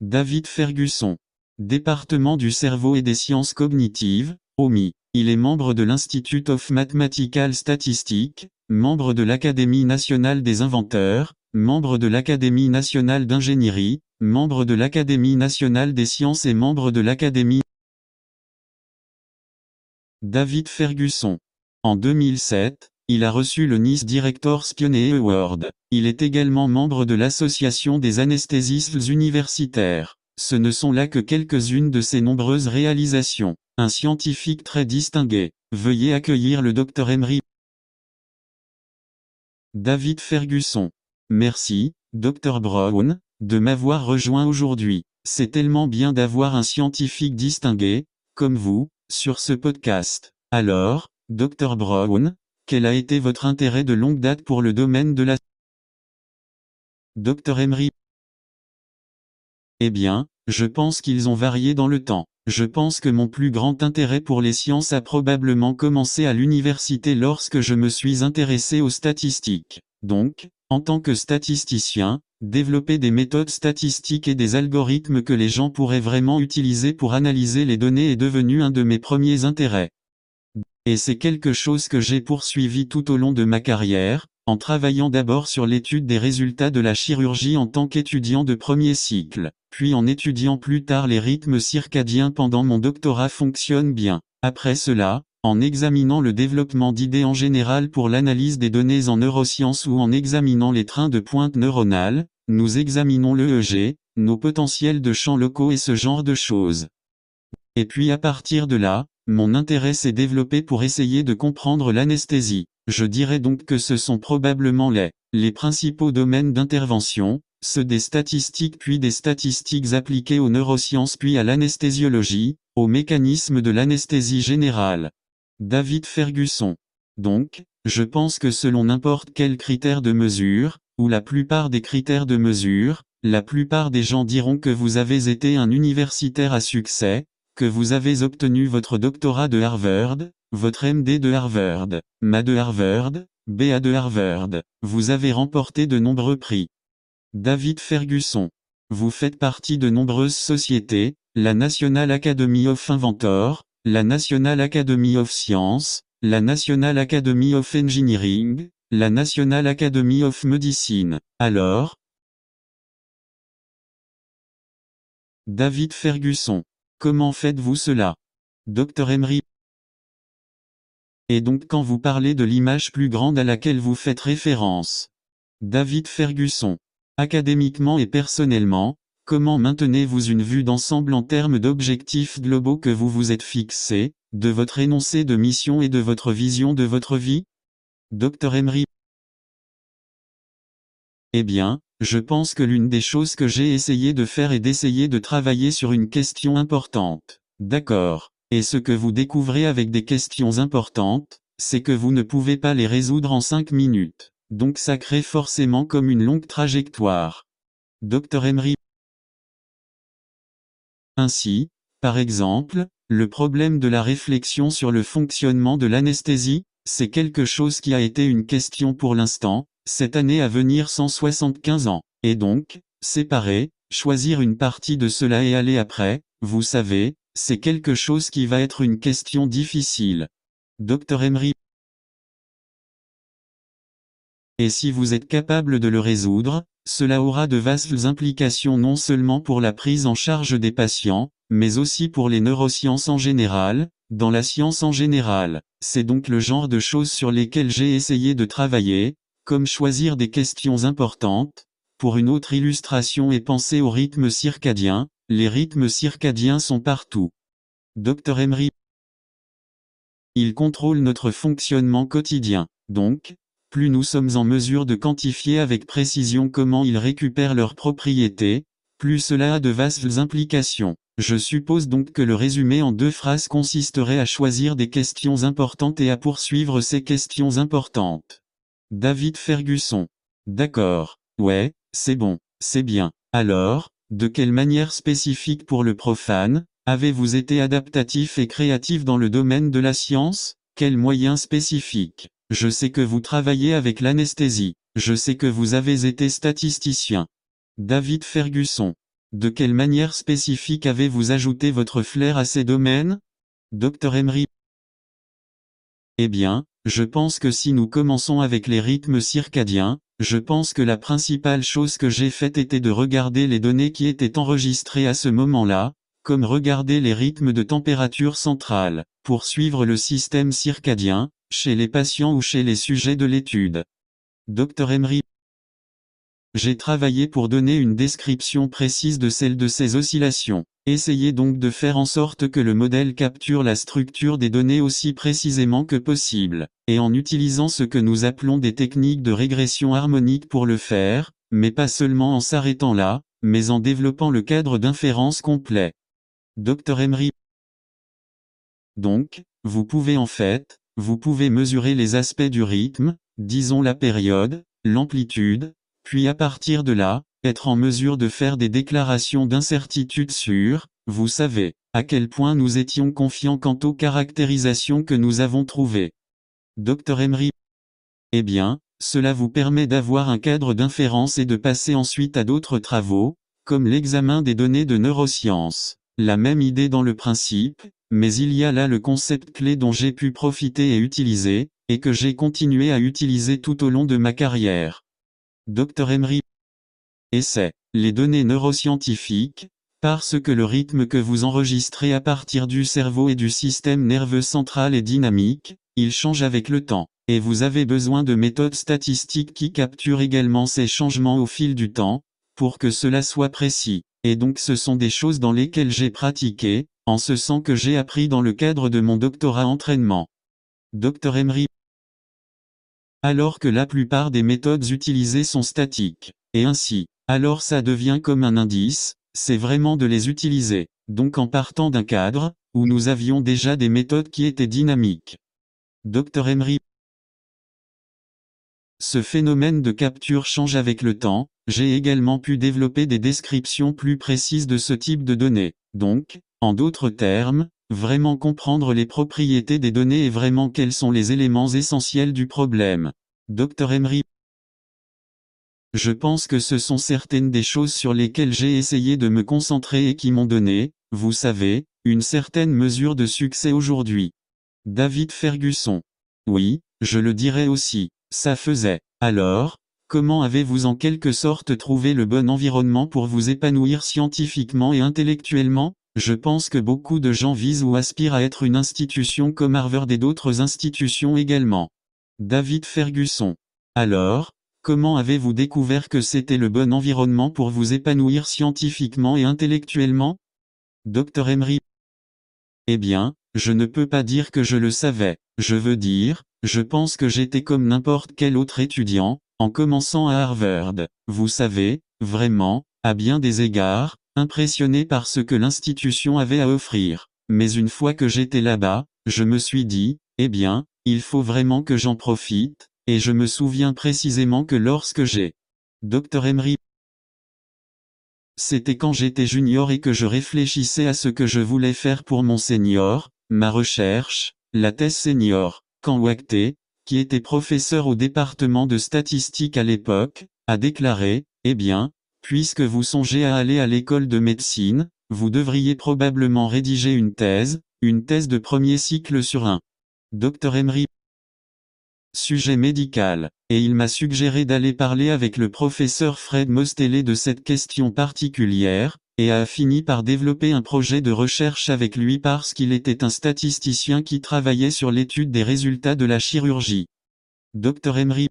David Ferguson. Département du cerveau et des sciences cognitives, OMI. Il est membre de l'Institute of Mathematical Statistics, membre de l'Académie nationale des inventeurs, membre de l'Académie nationale d'ingénierie, membre de l'Académie nationale des sciences et membre de l'Académie David Ferguson. En 2007, il a reçu le Nice Director Spionnet Award. Il est également membre de l'Association des anesthésistes universitaires. Ce ne sont là que quelques-unes de ses nombreuses réalisations. Un scientifique très distingué. Veuillez accueillir le Dr Emery. David Ferguson. Merci, Dr Brown, de m'avoir rejoint aujourd'hui. C'est tellement bien d'avoir un scientifique distingué, comme vous, sur ce podcast. Alors, Dr Brown, quel a été votre intérêt de longue date pour le domaine de la Dr Emery? Eh bien, je pense qu'ils ont varié dans le temps. Je pense que mon plus grand intérêt pour les sciences a probablement commencé à l'université lorsque je me suis intéressé aux statistiques. Donc, en tant que statisticien, développer des méthodes statistiques et des algorithmes que les gens pourraient vraiment utiliser pour analyser les données est devenu un de mes premiers intérêts. Et c'est quelque chose que j'ai poursuivi tout au long de ma carrière, en travaillant d'abord sur l'étude des résultats de la chirurgie en tant qu'étudiant de premier cycle, puis en étudiant plus tard les rythmes circadiens pendant mon doctorat fonctionne bien. Après cela, en examinant le développement d'idées en général pour l'analyse des données en neurosciences ou en examinant les trains de pointe neuronales, nous examinons l'EEG, nos potentiels de champs locaux et ce genre de choses. Et puis à partir de là, mon intérêt s'est développé pour essayer de comprendre l'anesthésie. Je dirais donc que ce sont probablement les, les principaux domaines d'intervention, ceux des statistiques puis des statistiques appliquées aux neurosciences puis à l'anesthésiologie, aux mécanismes de l'anesthésie générale. David Ferguson. Donc, je pense que selon n'importe quel critère de mesure, ou la plupart des critères de mesure, la plupart des gens diront que vous avez été un universitaire à succès, que vous avez obtenu votre doctorat de Harvard, votre MD de Harvard, MA de Harvard, BA de Harvard, vous avez remporté de nombreux prix. David Ferguson. Vous faites partie de nombreuses sociétés, la National Academy of Inventors, la National Academy of Science, la National Academy of Engineering, la National Academy of Medicine. Alors? David Ferguson. Comment faites-vous cela? Dr Emery? Et donc quand vous parlez de l'image plus grande à laquelle vous faites référence? David Ferguson. Académiquement et personnellement, comment maintenez-vous une vue d'ensemble en termes d'objectifs globaux que vous vous êtes fixés, de votre énoncé de mission et de votre vision de votre vie? Dr Emery. Eh bien, je pense que l'une des choses que j'ai essayé de faire est d'essayer de travailler sur une question importante. D'accord. Et ce que vous découvrez avec des questions importantes, c'est que vous ne pouvez pas les résoudre en 5 minutes. Donc ça crée forcément comme une longue trajectoire. Dr Emery. Ainsi, par exemple, le problème de la réflexion sur le fonctionnement de l'anesthésie, c'est quelque chose qui a été une question pour l'instant, cette année à venir 175 ans. Et donc, séparer, choisir une partie de cela et aller après, vous savez, c'est quelque chose qui va être une question difficile. Dr Emery. Et si vous êtes capable de le résoudre, cela aura de vastes implications non seulement pour la prise en charge des patients, mais aussi pour les neurosciences en général, dans la science en général. C'est donc le genre de choses sur lesquelles j'ai essayé de travailler, comme choisir des questions importantes. Pour une autre illustration et penser au rythme circadien, les rythmes circadiens sont partout. Dr Emery. Ils contrôlent notre fonctionnement quotidien. Donc, plus nous sommes en mesure de quantifier avec précision comment ils récupèrent leurs propriétés, plus cela a de vastes implications. Je suppose donc que le résumé en deux phrases consisterait à choisir des questions importantes et à poursuivre ces questions importantes. David Ferguson. D'accord. Ouais, c'est bon, c'est bien. Alors, de quelle manière spécifique pour le profane, avez-vous été adaptatif et créatif dans le domaine de la science? Quels moyens spécifiques? Je sais que vous travaillez avec l'anesthésie. Je sais que vous avez été statisticien. David Ferguson. De quelle manière spécifique avez-vous ajouté votre flair à ces domaines? Dr Emery. Eh bien, je pense que si nous commençons avec les rythmes circadiens, je pense que la principale chose que j'ai faite était de regarder les données qui étaient enregistrées à ce moment-là, comme regarder les rythmes de température centrale, pour suivre le système circadien, chez les patients ou chez les sujets de l'étude. Dr Emery j'ai travaillé pour donner une description précise de celle de ces oscillations. Essayez donc de faire en sorte que le modèle capture la structure des données aussi précisément que possible, et en utilisant ce que nous appelons des techniques de régression harmonique pour le faire, mais pas seulement en s'arrêtant là, mais en développant le cadre d'inférence complet. Dr Emery Donc, vous pouvez en fait, vous pouvez mesurer les aspects du rythme, disons la période, l'amplitude, puis à partir de là, être en mesure de faire des déclarations d'incertitude sur, vous savez, à quel point nous étions confiants quant aux caractérisations que nous avons trouvées. Dr Emery Eh bien, cela vous permet d'avoir un cadre d'inférence et de passer ensuite à d'autres travaux, comme l'examen des données de neurosciences. La même idée dans le principe, mais il y a là le concept clé dont j'ai pu profiter et utiliser, et que j'ai continué à utiliser tout au long de ma carrière. Dr Emery. Essai. Les données neuroscientifiques, parce que le rythme que vous enregistrez à partir du cerveau et du système nerveux central est dynamique, il change avec le temps, et vous avez besoin de méthodes statistiques qui capturent également ces changements au fil du temps, pour que cela soit précis. Et donc ce sont des choses dans lesquelles j'ai pratiqué, en ce sens que j'ai appris dans le cadre de mon doctorat entraînement. Dr Emery alors que la plupart des méthodes utilisées sont statiques. Et ainsi, alors ça devient comme un indice, c'est vraiment de les utiliser. Donc en partant d'un cadre, où nous avions déjà des méthodes qui étaient dynamiques. Dr Emery Ce phénomène de capture change avec le temps, j'ai également pu développer des descriptions plus précises de ce type de données. Donc, en d'autres termes, Vraiment comprendre les propriétés des données et vraiment quels sont les éléments essentiels du problème. Dr Emery Je pense que ce sont certaines des choses sur lesquelles j'ai essayé de me concentrer et qui m'ont donné, vous savez, une certaine mesure de succès aujourd'hui. David Ferguson. Oui, je le dirais aussi, ça faisait. Alors, comment avez-vous en quelque sorte trouvé le bon environnement pour vous épanouir scientifiquement et intellectuellement? Je pense que beaucoup de gens visent ou aspirent à être une institution comme Harvard et d'autres institutions également. David Ferguson. Alors, comment avez-vous découvert que c'était le bon environnement pour vous épanouir scientifiquement et intellectuellement? Dr Emery. Eh bien, je ne peux pas dire que je le savais. Je veux dire, je pense que j'étais comme n'importe quel autre étudiant, en commençant à Harvard. Vous savez, vraiment, à bien des égards, impressionné par ce que l'institution avait à offrir. Mais une fois que j'étais là-bas, je me suis dit, eh bien, il faut vraiment que j'en profite, et je me souviens précisément que lorsque j'ai Dr Emery c'était quand j'étais junior et que je réfléchissais à ce que je voulais faire pour mon senior, ma recherche, la thèse senior, quand Wacté, qui était professeur au département de statistique à l'époque, a déclaré, eh bien, Puisque vous songez à aller à l'école de médecine, vous devriez probablement rédiger une thèse, une thèse de premier cycle sur un. Dr Emery. Sujet médical, et il m'a suggéré d'aller parler avec le professeur Fred Mostellet de cette question particulière, et a fini par développer un projet de recherche avec lui parce qu'il était un statisticien qui travaillait sur l'étude des résultats de la chirurgie. Dr Emery.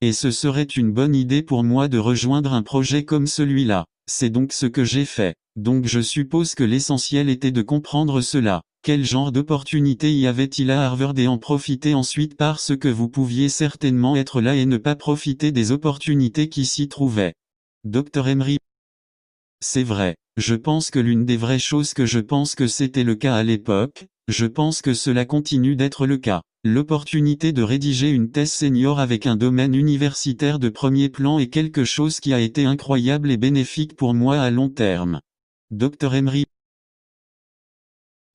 Et ce serait une bonne idée pour moi de rejoindre un projet comme celui-là. C'est donc ce que j'ai fait. Donc je suppose que l'essentiel était de comprendre cela. Quel genre d'opportunité y avait-il à Harvard et en profiter ensuite parce que vous pouviez certainement être là et ne pas profiter des opportunités qui s'y trouvaient. Dr Emery. C'est vrai. Je pense que l'une des vraies choses que je pense que c'était le cas à l'époque, je pense que cela continue d'être le cas. L'opportunité de rédiger une thèse senior avec un domaine universitaire de premier plan est quelque chose qui a été incroyable et bénéfique pour moi à long terme. Dr Emery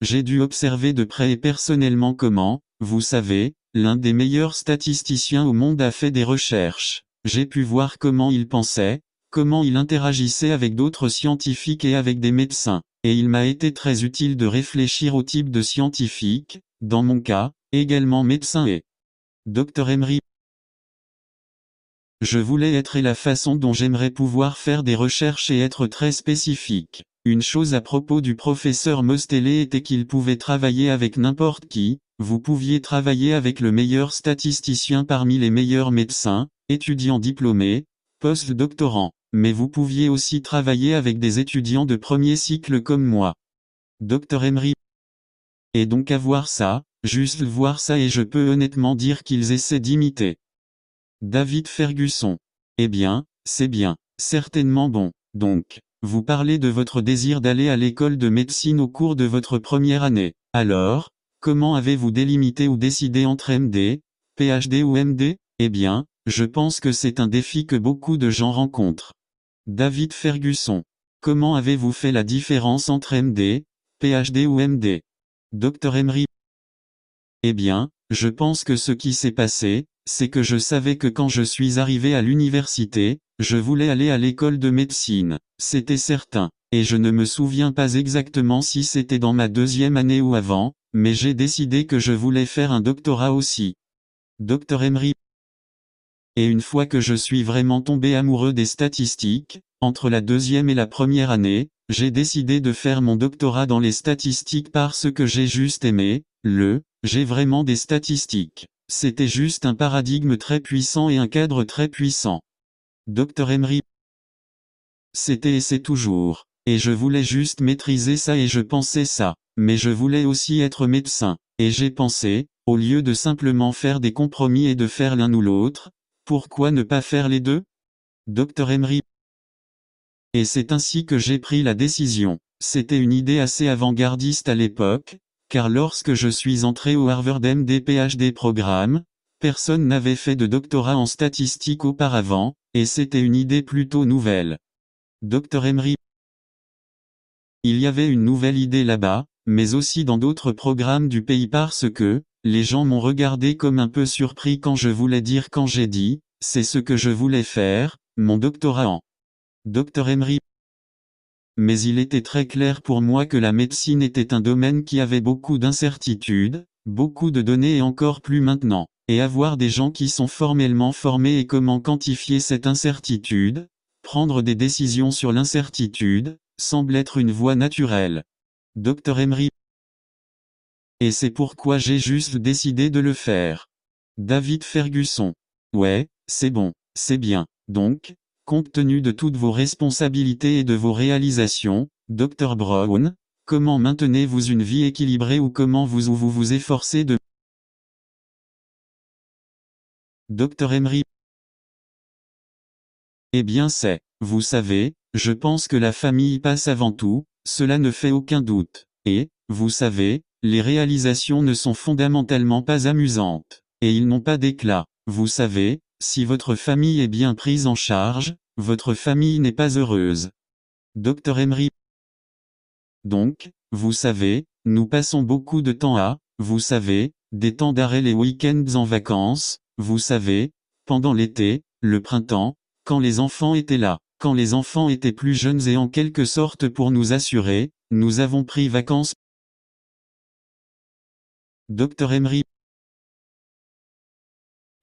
J'ai dû observer de près et personnellement comment, vous savez, l'un des meilleurs statisticiens au monde a fait des recherches. J'ai pu voir comment il pensait, comment il interagissait avec d'autres scientifiques et avec des médecins. Et il m'a été très utile de réfléchir au type de scientifique, dans mon cas, également médecin et Dr Emery. Je voulais être et la façon dont j'aimerais pouvoir faire des recherches et être très spécifique. Une chose à propos du professeur Mostele était qu'il pouvait travailler avec n'importe qui, vous pouviez travailler avec le meilleur statisticien parmi les meilleurs médecins, étudiants diplômés, post-doctorants, mais vous pouviez aussi travailler avec des étudiants de premier cycle comme moi. Dr Emery. Et donc avoir ça, juste voir ça et je peux honnêtement dire qu'ils essaient d'imiter. David Fergusson. Eh bien, c'est bien, certainement bon. Donc, vous parlez de votre désir d'aller à l'école de médecine au cours de votre première année. Alors, comment avez-vous délimité ou décidé entre MD, PhD ou MD Eh bien, je pense que c'est un défi que beaucoup de gens rencontrent. David Fergusson. Comment avez-vous fait la différence entre MD, PhD ou MD Dr Emery. Eh bien, je pense que ce qui s'est passé, c'est que je savais que quand je suis arrivé à l'université, je voulais aller à l'école de médecine, c'était certain, et je ne me souviens pas exactement si c'était dans ma deuxième année ou avant, mais j'ai décidé que je voulais faire un doctorat aussi. Dr Emery. Et une fois que je suis vraiment tombé amoureux des statistiques, entre la deuxième et la première année, j'ai décidé de faire mon doctorat dans les statistiques parce que j'ai juste aimé, le, j'ai vraiment des statistiques. C'était juste un paradigme très puissant et un cadre très puissant. Dr Emery. C'était et c'est toujours. Et je voulais juste maîtriser ça et je pensais ça. Mais je voulais aussi être médecin. Et j'ai pensé, au lieu de simplement faire des compromis et de faire l'un ou l'autre, pourquoi ne pas faire les deux? Dr Emery. Et c'est ainsi que j'ai pris la décision. C'était une idée assez avant-gardiste à l'époque, car lorsque je suis entré au Harvard MD PhD programme, personne n'avait fait de doctorat en statistique auparavant, et c'était une idée plutôt nouvelle. Dr Emery. Il y avait une nouvelle idée là-bas, mais aussi dans d'autres programmes du pays parce que, les gens m'ont regardé comme un peu surpris quand je voulais dire quand j'ai dit, c'est ce que je voulais faire, mon doctorat en. Dr Emery mais il était très clair pour moi que la médecine était un domaine qui avait beaucoup d'incertitudes, beaucoup de données et encore plus maintenant. Et avoir des gens qui sont formellement formés et comment quantifier cette incertitude, prendre des décisions sur l'incertitude, semble être une voie naturelle. Dr Emery. Et c'est pourquoi j'ai juste décidé de le faire. David Fergusson. Ouais, c'est bon, c'est bien. Donc, Compte tenu de toutes vos responsabilités et de vos réalisations, Dr Brown, comment maintenez-vous une vie équilibrée ou comment vous ou vous vous efforcez de Dr Emery Eh bien c'est, vous savez, je pense que la famille passe avant tout, cela ne fait aucun doute. Et, vous savez, les réalisations ne sont fondamentalement pas amusantes. Et ils n'ont pas d'éclat. Vous savez, si votre famille est bien prise en charge, votre famille n'est pas heureuse. Dr Emery. Donc, vous savez, nous passons beaucoup de temps à, vous savez, des temps d'arrêt les week-ends en vacances, vous savez, pendant l'été, le printemps, quand les enfants étaient là, quand les enfants étaient plus jeunes et en quelque sorte pour nous assurer, nous avons pris vacances. Dr Emery.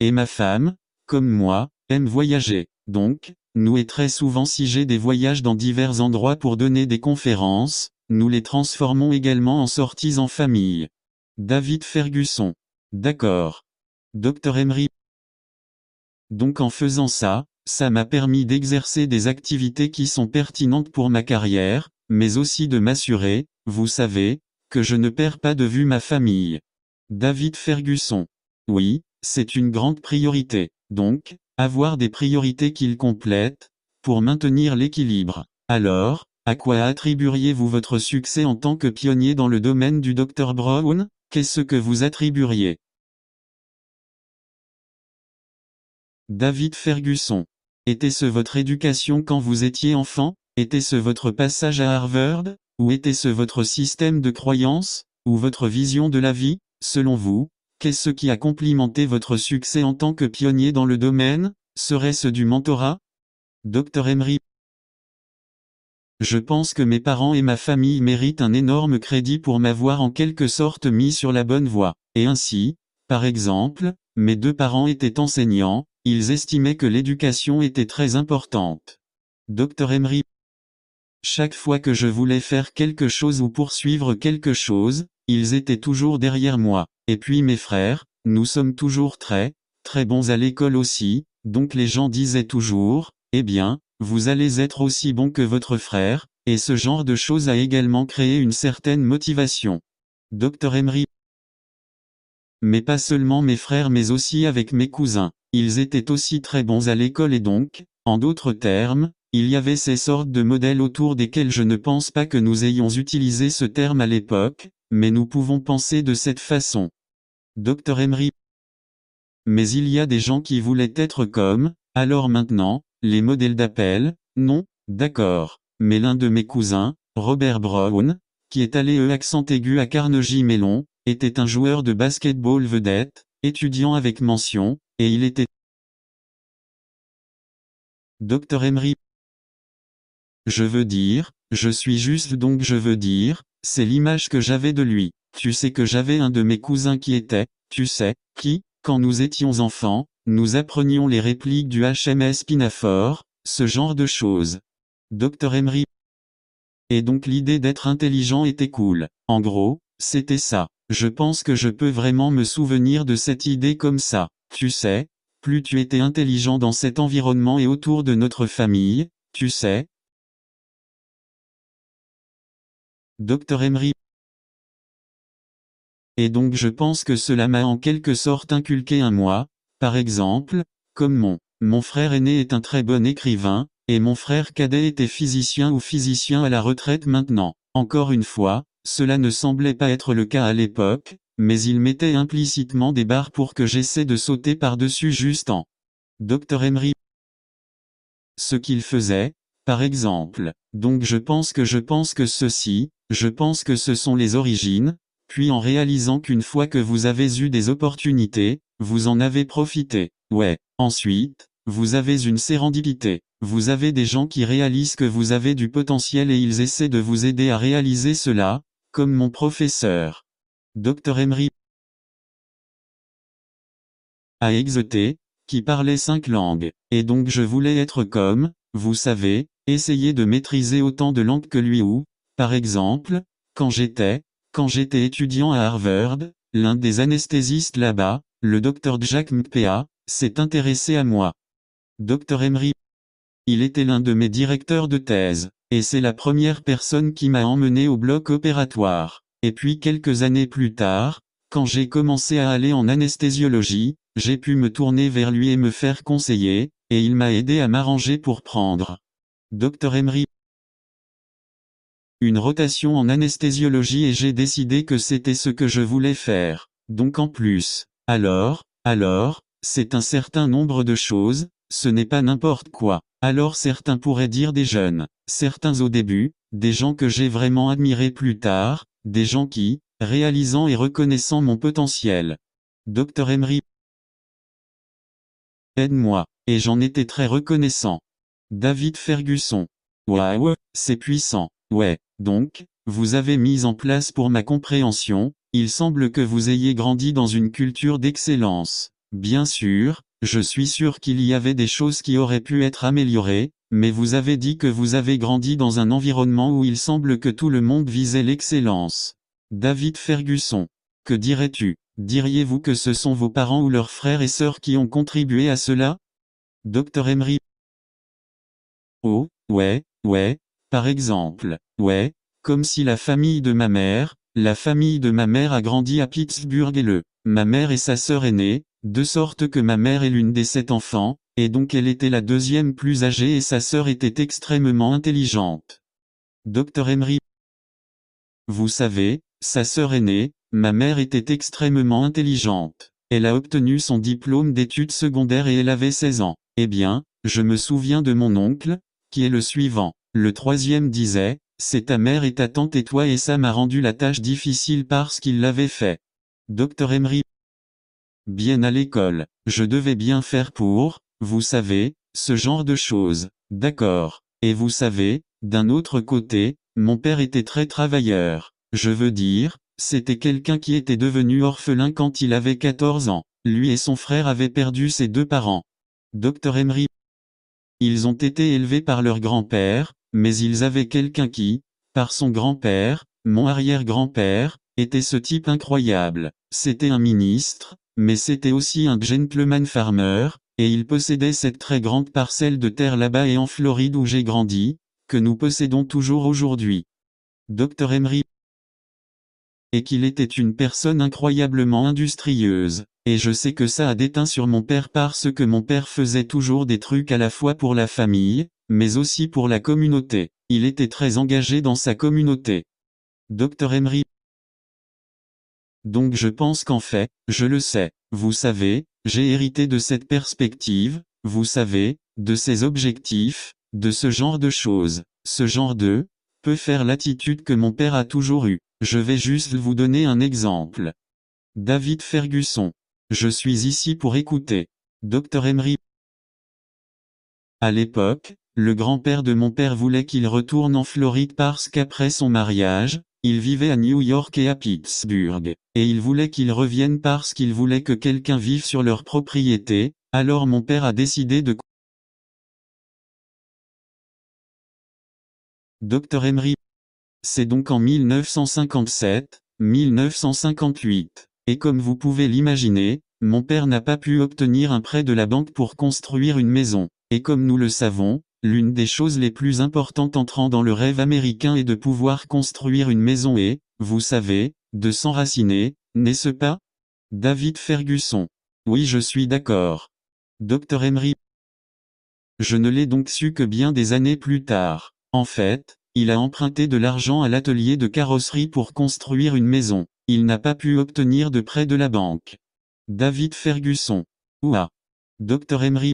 Et ma femme, comme moi, aime voyager. Donc, nous et très souvent si j'ai des voyages dans divers endroits pour donner des conférences, nous les transformons également en sorties en famille. David Fergusson. D'accord. Dr Emery. Donc en faisant ça, ça m'a permis d'exercer des activités qui sont pertinentes pour ma carrière, mais aussi de m'assurer, vous savez, que je ne perds pas de vue ma famille. David Fergusson. Oui, c'est une grande priorité. Donc, avoir des priorités qu'ils complètent, pour maintenir l'équilibre. Alors, à quoi attribueriez-vous votre succès en tant que pionnier dans le domaine du Dr Brown? Qu'est-ce que vous attribueriez? David Fergusson. Était-ce votre éducation quand vous étiez enfant? Était-ce votre passage à Harvard? Ou était-ce votre système de croyance Ou votre vision de la vie? Selon vous, Qu'est-ce qui a complimenté votre succès en tant que pionnier dans le domaine? Serait-ce du mentorat? Dr Emery je pense que mes parents et ma famille méritent un énorme crédit pour m'avoir en quelque sorte mis sur la bonne voie. Et ainsi, par exemple, mes deux parents étaient enseignants, ils estimaient que l'éducation était très importante. Dr Emery chaque fois que je voulais faire quelque chose ou poursuivre quelque chose, ils étaient toujours derrière moi. Et puis mes frères, nous sommes toujours très, très bons à l'école aussi, donc les gens disaient toujours, eh bien, vous allez être aussi bon que votre frère, et ce genre de choses a également créé une certaine motivation. Dr Emery. Mais pas seulement mes frères mais aussi avec mes cousins. Ils étaient aussi très bons à l'école et donc, en d'autres termes, il y avait ces sortes de modèles autour desquels je ne pense pas que nous ayons utilisé ce terme à l'époque, mais nous pouvons penser de cette façon. Dr Emery. Mais il y a des gens qui voulaient être comme, alors maintenant, les modèles d'appel, non, d'accord. Mais l'un de mes cousins, Robert Brown, qui est allé E accent aigu à Carnegie Mellon, était un joueur de basketball vedette, étudiant avec mention, et il était Dr Emery. Je veux dire, je suis juste donc je veux dire, c'est l'image que j'avais de lui. Tu sais que j'avais un de mes cousins qui était, tu sais, qui, quand nous étions enfants, nous apprenions les répliques du HMS Pinafore, ce genre de choses. Dr Emery. Et donc l'idée d'être intelligent était cool. En gros, c'était ça. Je pense que je peux vraiment me souvenir de cette idée comme ça. Tu sais, plus tu étais intelligent dans cet environnement et autour de notre famille, tu sais, Dr Emery. Et donc je pense que cela m'a en quelque sorte inculqué un moi, par exemple, comme mon, mon frère aîné est un très bon écrivain, et mon frère cadet était physicien ou physicien à la retraite maintenant. Encore une fois, cela ne semblait pas être le cas à l'époque, mais il mettait implicitement des barres pour que j'essaie de sauter par-dessus juste en. Dr Emery. Ce qu'il faisait, par exemple. Donc je pense que je pense que ceci, je pense que ce sont les origines, puis en réalisant qu'une fois que vous avez eu des opportunités, vous en avez profité. Ouais. Ensuite, vous avez une sérendipité. Vous avez des gens qui réalisent que vous avez du potentiel et ils essaient de vous aider à réaliser cela, comme mon professeur. Dr Emery a exoté, qui parlait cinq langues, et donc je voulais être comme, vous savez, essayer de maîtriser autant de langues que lui ou, par exemple, quand j'étais, quand j'étais étudiant à Harvard, l'un des anesthésistes là-bas, le docteur Jack Mpea, s'est intéressé à moi. Dr Emery. Il était l'un de mes directeurs de thèse, et c'est la première personne qui m'a emmené au bloc opératoire. Et puis quelques années plus tard, quand j'ai commencé à aller en anesthésiologie, j'ai pu me tourner vers lui et me faire conseiller, et il m'a aidé à m'arranger pour prendre. Dr Emery une rotation en anesthésiologie et j'ai décidé que c'était ce que je voulais faire. Donc en plus, alors, alors, c'est un certain nombre de choses, ce n'est pas n'importe quoi. Alors certains pourraient dire des jeunes, certains au début, des gens que j'ai vraiment admirés plus tard, des gens qui, réalisant et reconnaissant mon potentiel. Dr Emery. Aide-moi. Et j'en étais très reconnaissant. David Ferguson. Waouh, c'est puissant. Ouais. Donc, vous avez mis en place pour ma compréhension, il semble que vous ayez grandi dans une culture d'excellence. Bien sûr, je suis sûr qu'il y avait des choses qui auraient pu être améliorées, mais vous avez dit que vous avez grandi dans un environnement où il semble que tout le monde visait l'excellence. David Ferguson. Que dirais-tu? Diriez-vous que ce sont vos parents ou leurs frères et sœurs qui ont contribué à cela? Dr Emery. Oh, ouais, ouais, par exemple, ouais, comme si la famille de ma mère, la famille de ma mère a grandi à Pittsburgh et le, ma mère et sa sœur aînée, de sorte que ma mère est l'une des sept enfants, et donc elle était la deuxième plus âgée et sa sœur était extrêmement intelligente. Dr Emery. Vous savez, sa sœur aînée, ma mère était extrêmement intelligente. Elle a obtenu son diplôme d'études secondaires et elle avait 16 ans. Eh bien, je me souviens de mon oncle, qui est le suivant. Le troisième disait, c'est ta mère et ta tante et toi et ça m'a rendu la tâche difficile parce qu'il l'avait fait. Dr Emery. Bien à l'école, je devais bien faire pour, vous savez, ce genre de choses. D'accord. Et vous savez, D'un autre côté, mon père était très travailleur. Je veux dire, c'était quelqu'un qui était devenu orphelin quand il avait 14 ans. Lui et son frère avaient perdu ses deux parents. Dr Emery. Ils ont été élevés par leur grand-père, mais ils avaient quelqu'un qui, par son grand-père, mon arrière-grand-père, était ce type incroyable. C'était un ministre, mais c'était aussi un gentleman farmer, et il possédait cette très grande parcelle de terre là-bas et en Floride où j'ai grandi, que nous possédons toujours aujourd'hui. Dr Emery. Et qu'il était une personne incroyablement industrieuse. Et je sais que ça a déteint sur mon père parce que mon père faisait toujours des trucs à la fois pour la famille, mais aussi pour la communauté. Il était très engagé dans sa communauté. Dr Emery. Donc je pense qu'en fait, je le sais, vous savez, j'ai hérité de cette perspective, vous savez, de ces objectifs, de ce genre de choses, ce genre de, peut faire l'attitude que mon père a toujours eue. Je vais juste vous donner un exemple. David Ferguson. Je suis ici pour écouter. Dr Emery. À l'époque, le grand-père de mon père voulait qu'il retourne en Floride parce qu'après son mariage, il vivait à New York et à Pittsburgh, et il voulait qu'il revienne parce qu'il voulait que quelqu'un vive sur leur propriété, alors mon père a décidé de... Dr Emery. C'est donc en 1957, 1958. Et comme vous pouvez l'imaginer, mon père n'a pas pu obtenir un prêt de la banque pour construire une maison. Et comme nous le savons, L'une des choses les plus importantes entrant dans le rêve américain est de pouvoir construire une maison et, vous savez, de s'enraciner, n'est-ce pas? David Ferguson. Oui, je suis d'accord. Dr Emery. Je ne l'ai donc su que bien des années plus tard. En fait, il a emprunté de l'argent à l'atelier de carrosserie pour construire une maison. Il n'a pas pu obtenir de prêt de la banque. David Ferguson. Ouah. Dr Emery.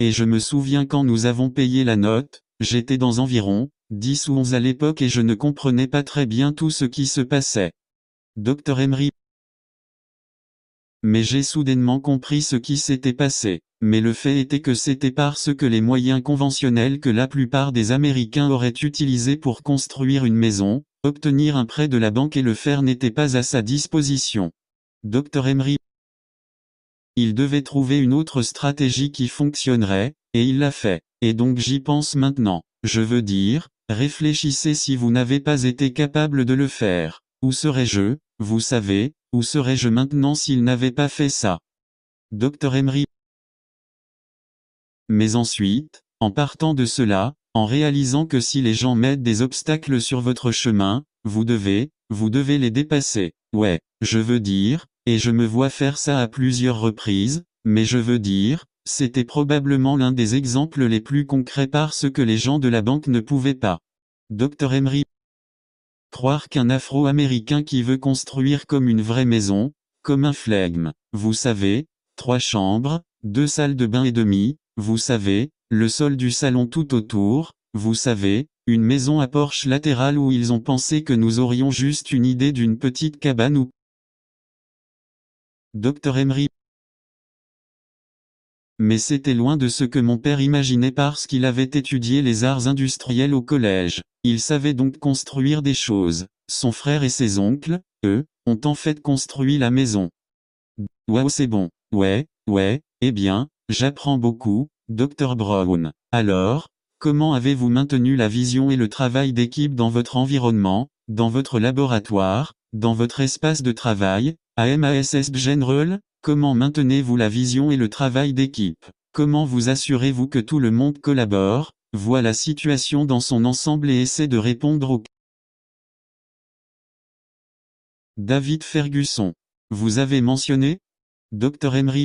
Et je me souviens quand nous avons payé la note, j'étais dans environ 10 ou 11 à l'époque et je ne comprenais pas très bien tout ce qui se passait. Dr Emery. Mais j'ai soudainement compris ce qui s'était passé. Mais le fait était que c'était parce que les moyens conventionnels que la plupart des Américains auraient utilisés pour construire une maison, obtenir un prêt de la banque et le faire n'était pas à sa disposition. Dr Emery. Il devait trouver une autre stratégie qui fonctionnerait, et il l'a fait. Et donc j'y pense maintenant. Je veux dire, réfléchissez si vous n'avez pas été capable de le faire. Où serais-je, vous savez, où serais-je maintenant s'il n'avait pas fait ça? Dr Emery. Mais ensuite, en partant de cela, en réalisant que si les gens mettent des obstacles sur votre chemin, vous devez, vous devez les dépasser. Ouais, je veux dire, et je me vois faire ça à plusieurs reprises, mais je veux dire, c'était probablement l'un des exemples les plus concrets parce que les gens de la banque ne pouvaient pas. Dr Emery. Croire qu'un Afro-Américain qui veut construire comme une vraie maison, comme un flegme, vous savez, trois chambres, deux salles de bain et demi, vous savez, le sol du salon tout autour, vous savez, une maison à porche latérale où ils ont pensé que nous aurions juste une idée d'une petite cabane ou Dr Emery. Mais c'était loin de ce que mon père imaginait parce qu'il avait étudié les arts industriels au collège. Il savait donc construire des choses. Son frère et ses oncles, eux, ont en fait construit la maison. Waouh c'est bon. Ouais, ouais, eh bien, j'apprends beaucoup, Dr Brown. Alors, comment avez-vous maintenu la vision et le travail d'équipe dans votre environnement, dans votre laboratoire, dans votre espace de travail, à MASS General, comment maintenez-vous la vision et le travail d'équipe Comment vous assurez-vous que tout le monde collabore, voit la situation dans son ensemble et essaie de répondre aux David Ferguson. Vous avez mentionné? Dr Emery?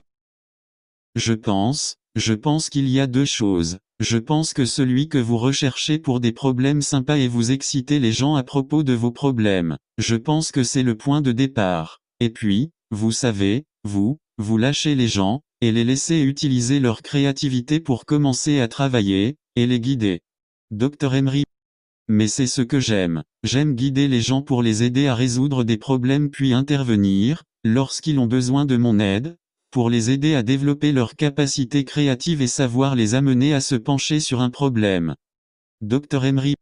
Je pense, je pense qu'il y a deux choses. Je pense que celui que vous recherchez pour des problèmes sympas et vous exciter les gens à propos de vos problèmes. Je pense que c'est le point de départ. Et puis, vous savez, vous, vous lâchez les gens, et les laissez utiliser leur créativité pour commencer à travailler, et les guider. Dr Emery. Mais c'est ce que j'aime. J'aime guider les gens pour les aider à résoudre des problèmes puis intervenir, lorsqu'ils ont besoin de mon aide, pour les aider à développer leurs capacités créatives et savoir les amener à se pencher sur un problème. Dr Emery.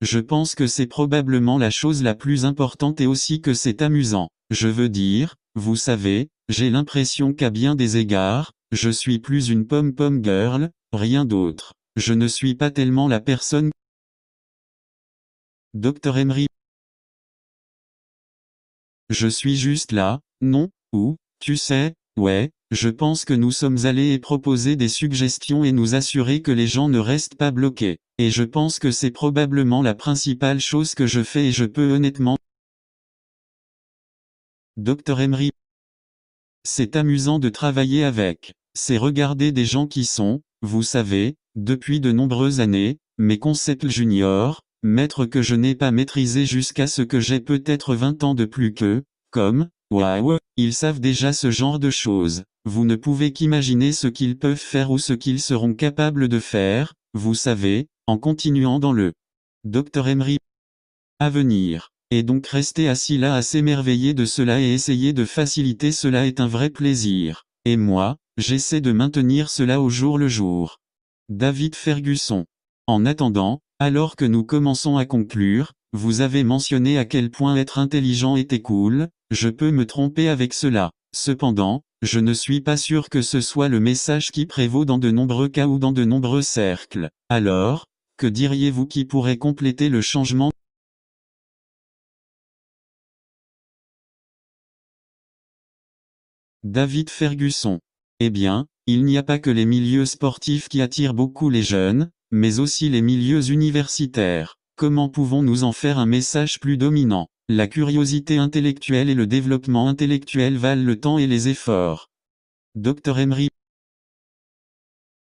Je pense que c'est probablement la chose la plus importante et aussi que c'est amusant. Je veux dire, vous savez, j'ai l'impression qu'à bien des égards, je suis plus une pom-pom girl, rien d'autre. Je ne suis pas tellement la personne. Dr Emery. Je suis juste là, non, ou, tu sais, ouais, je pense que nous sommes allés et proposer des suggestions et nous assurer que les gens ne restent pas bloqués. Et je pense que c'est probablement la principale chose que je fais et je peux honnêtement. Dr Emery. C'est amusant de travailler avec. C'est regarder des gens qui sont, vous savez, depuis de nombreuses années, mes concepts juniors, maîtres que je n'ai pas maîtrisé jusqu'à ce que j'ai peut-être 20 ans de plus qu'eux, comme, waouh, ils savent déjà ce genre de choses. Vous ne pouvez qu'imaginer ce qu'ils peuvent faire ou ce qu'ils seront capables de faire, vous savez, en continuant dans le Dr Emery. À venir. Et donc rester assis là à s'émerveiller de cela et essayer de faciliter cela est un vrai plaisir. Et moi, j'essaie de maintenir cela au jour le jour. David Fergusson. En attendant, alors que nous commençons à conclure, vous avez mentionné à quel point être intelligent était cool, je peux me tromper avec cela. Cependant, je ne suis pas sûr que ce soit le message qui prévaut dans de nombreux cas ou dans de nombreux cercles. Alors, que diriez-vous qui pourrait compléter le changement? David Fergusson. Eh bien, il n'y a pas que les milieux sportifs qui attirent beaucoup les jeunes, mais aussi les milieux universitaires. Comment pouvons-nous en faire un message plus dominant? La curiosité intellectuelle et le développement intellectuel valent le temps et les efforts. Dr Emery.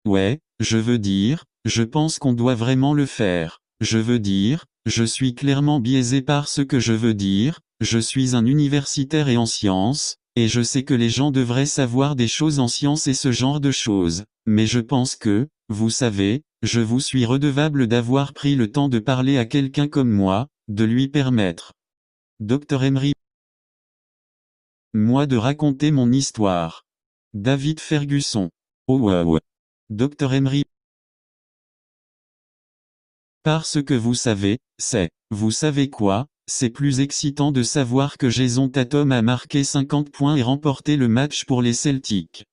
Ouais, je veux dire, je pense qu'on doit vraiment le faire. Je veux dire, je suis clairement biaisé par ce que je veux dire, je suis un universitaire et en sciences, et je sais que les gens devraient savoir des choses en science et ce genre de choses. Mais je pense que, vous savez, je vous suis redevable d'avoir pris le temps de parler à quelqu'un comme moi, de lui permettre. Dr Emery. Moi de raconter mon histoire. David Fergusson. Oh wow. Dr Emery. Parce que vous savez, c'est, vous savez quoi, c'est plus excitant de savoir que Jason Tatum a marqué 50 points et remporté le match pour les Celtics.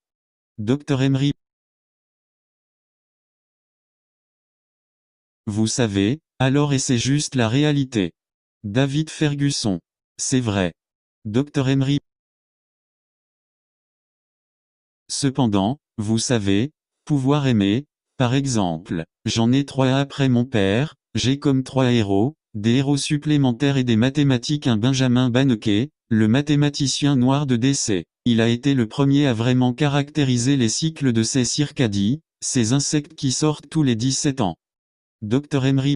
Dr Emery. Vous savez, alors et c'est juste la réalité. David Fergusson. C'est vrai. Dr Emery. Cependant, vous savez, pouvoir aimer, par exemple, j'en ai trois après mon père, j'ai comme trois héros, des héros supplémentaires et des mathématiques un Benjamin Bannequet, le mathématicien noir de décès. Il a été le premier à vraiment caractériser les cycles de ces circadies, ces insectes qui sortent tous les 17 ans. Dr Emery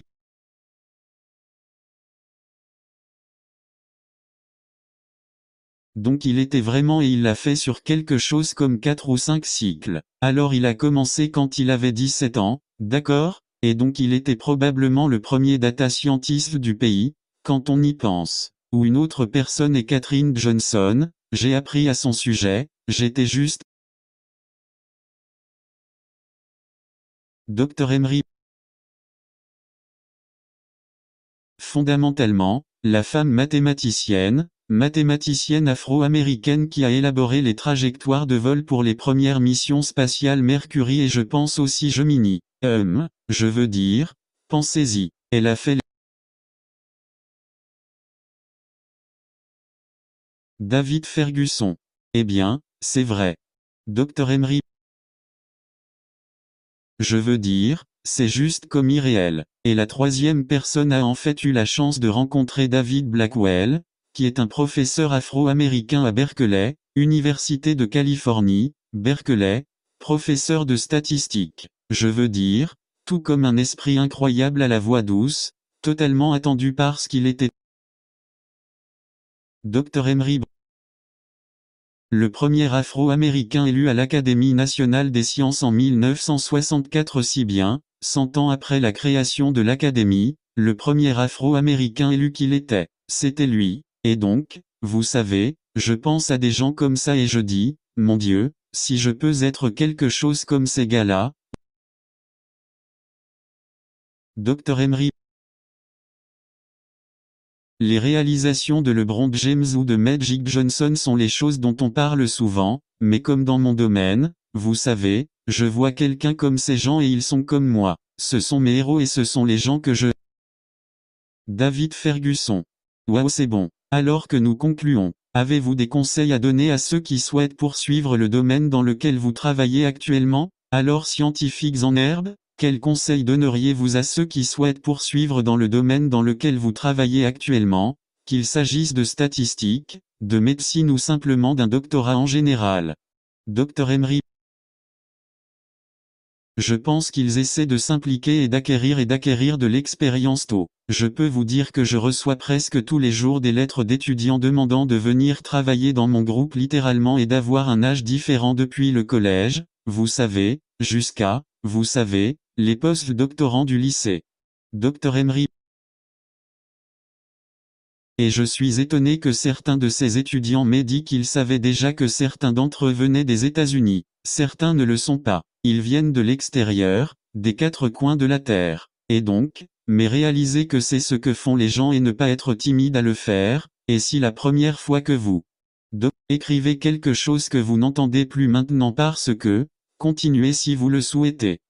Donc il était vraiment et il l'a fait sur quelque chose comme 4 ou 5 cycles. Alors il a commencé quand il avait 17 ans, d'accord? Et donc il était probablement le premier data scientist du pays, quand on y pense. Ou une autre personne est Catherine Johnson, j'ai appris à son sujet, j'étais juste. Dr Emery. Fondamentalement, la femme mathématicienne, mathématicienne afro-américaine qui a élaboré les trajectoires de vol pour les premières missions spatiales Mercury et je pense aussi Gemini. Hum, je veux dire, pensez-y, elle a fait David Fergusson. Eh bien, c'est vrai. Dr Emery. Je veux dire, c'est juste comme irréel. Et la troisième personne a en fait eu la chance de rencontrer David Blackwell, qui est un professeur afro-américain à Berkeley, Université de Californie, Berkeley, professeur de statistique. Je veux dire, tout comme un esprit incroyable à la voix douce, totalement attendu parce qu'il était Dr Emery le premier afro-américain élu à l'Académie nationale des sciences en 1964 si bien, cent ans après la création de l'Académie, le premier afro-américain élu qu'il était, c'était lui, et donc, vous savez, je pense à des gens comme ça et je dis, mon Dieu, si je peux être quelque chose comme ces gars-là, Dr Emery. Les réalisations de LeBron James ou de Magic Johnson sont les choses dont on parle souvent, mais comme dans mon domaine, vous savez, je vois quelqu'un comme ces gens et ils sont comme moi. Ce sont mes héros et ce sont les gens que je... David Ferguson. Waouh c'est bon. Alors que nous concluons, avez-vous des conseils à donner à ceux qui souhaitent poursuivre le domaine dans lequel vous travaillez actuellement? Alors scientifiques en herbe quels conseils donneriez-vous à ceux qui souhaitent poursuivre dans le domaine dans lequel vous travaillez actuellement, qu'il s'agisse de statistiques, de médecine ou simplement d'un doctorat en général? Dr Emery Je pense qu'ils essaient de s'impliquer et d'acquérir et d'acquérir de l'expérience tôt. Je peux vous dire que je reçois presque tous les jours des lettres d'étudiants demandant de venir travailler dans mon groupe littéralement et d'avoir un âge différent depuis le collège, vous savez, jusqu'à, vous savez, les post-doctorants du lycée. Dr Emery. Et je suis étonné que certains de ces étudiants m'aient dit qu'ils savaient déjà que certains d'entre eux venaient des États-Unis. Certains ne le sont pas. Ils viennent de l'extérieur, des quatre coins de la Terre. Et donc, mais réaliser que c'est ce que font les gens et ne pas être timide à le faire, et si la première fois que vous de, écrivez quelque chose que vous n'entendez plus maintenant parce que, continuez si vous le souhaitez.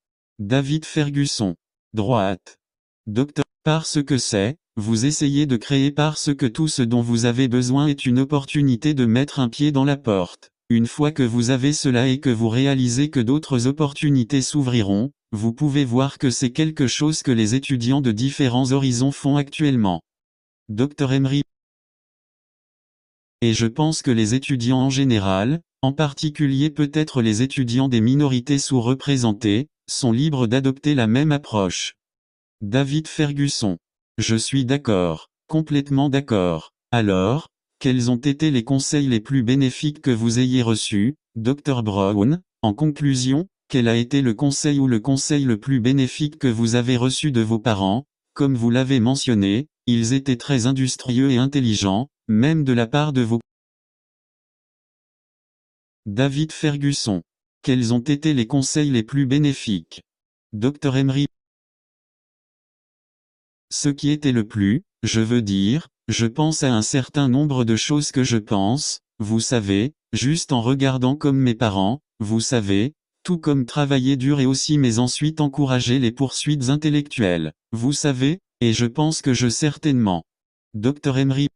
David Ferguson. Droite. Docteur. Parce que c'est, vous essayez de créer parce que tout ce dont vous avez besoin est une opportunité de mettre un pied dans la porte. Une fois que vous avez cela et que vous réalisez que d'autres opportunités s'ouvriront, vous pouvez voir que c'est quelque chose que les étudiants de différents horizons font actuellement. Dr Emery. Et je pense que les étudiants en général, en particulier peut-être les étudiants des minorités sous-représentées, sont libres d'adopter la même approche. David Ferguson. Je suis d'accord, complètement d'accord. Alors, quels ont été les conseils les plus bénéfiques que vous ayez reçus, Dr Brown? En conclusion, quel a été le conseil ou le conseil le plus bénéfique que vous avez reçu de vos parents? Comme vous l'avez mentionné, ils étaient très industrieux et intelligents, même de la part de vos David Ferguson. Quels ont été les conseils les plus bénéfiques? Dr Emery. Ce qui était le plus, je veux dire, je pense à un certain nombre de choses que je pense, vous savez, juste en regardant comme mes parents, vous savez, tout comme travailler dur et aussi mais ensuite encourager les poursuites intellectuelles, vous savez, et je pense que je certainement. Dr Emery.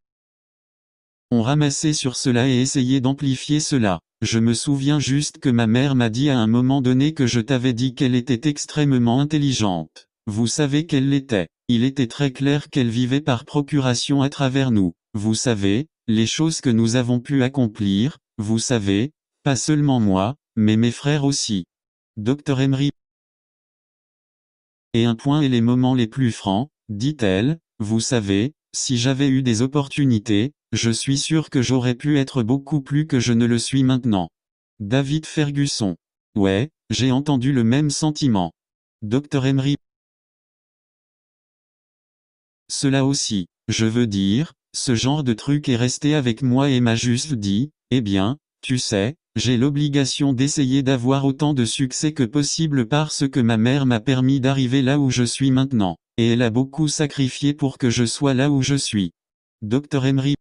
On ramassait sur cela et essayait d'amplifier cela. Je me souviens juste que ma mère m'a dit à un moment donné que je t'avais dit qu'elle était extrêmement intelligente. Vous savez qu'elle l'était. Il était très clair qu'elle vivait par procuration à travers nous. Vous savez, les choses que nous avons pu accomplir, vous savez, pas seulement moi, mais mes frères aussi. Dr Emery. Et un point et les moments les plus francs, dit-elle, vous savez, si j'avais eu des opportunités, je suis sûr que j'aurais pu être beaucoup plus que je ne le suis maintenant. David Ferguson. Ouais, j'ai entendu le même sentiment. Dr Emery. Cela aussi, je veux dire, ce genre de truc est resté avec moi et m'a juste dit, eh bien, tu sais, j'ai l'obligation d'essayer d'avoir autant de succès que possible parce que ma mère m'a permis d'arriver là où je suis maintenant, et elle a beaucoup sacrifié pour que je sois là où je suis. Dr Emery.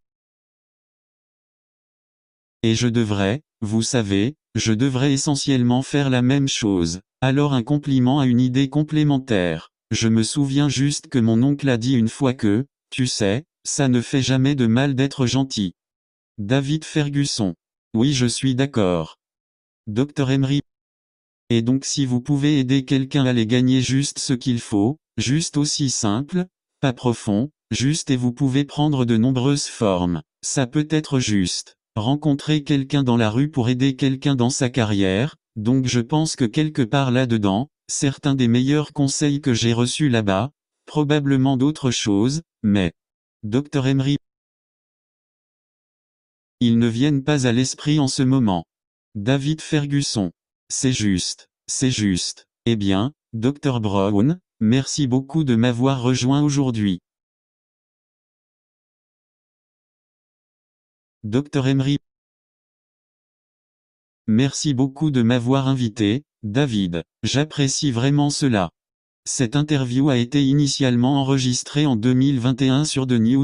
Et je devrais, vous savez, je devrais essentiellement faire la même chose. Alors un compliment à une idée complémentaire. Je me souviens juste que mon oncle a dit une fois que, tu sais, ça ne fait jamais de mal d'être gentil. David Ferguson. Oui je suis d'accord. Dr Emery. Et donc si vous pouvez aider quelqu'un à les gagner juste ce qu'il faut, juste aussi simple, pas profond, juste et vous pouvez prendre de nombreuses formes, ça peut être juste. Rencontrer quelqu'un dans la rue pour aider quelqu'un dans sa carrière, donc je pense que quelque part là-dedans, certains des meilleurs conseils que j'ai reçus là-bas, probablement d'autres choses, mais... Dr Emery. Ils ne viennent pas à l'esprit en ce moment. David Ferguson. C'est juste, c'est juste. Eh bien, Dr Brown, merci beaucoup de m'avoir rejoint aujourd'hui. Dr Emery. Merci beaucoup de m'avoir invité, David. J'apprécie vraiment cela. Cette interview a été initialement enregistrée en 2021 sur The New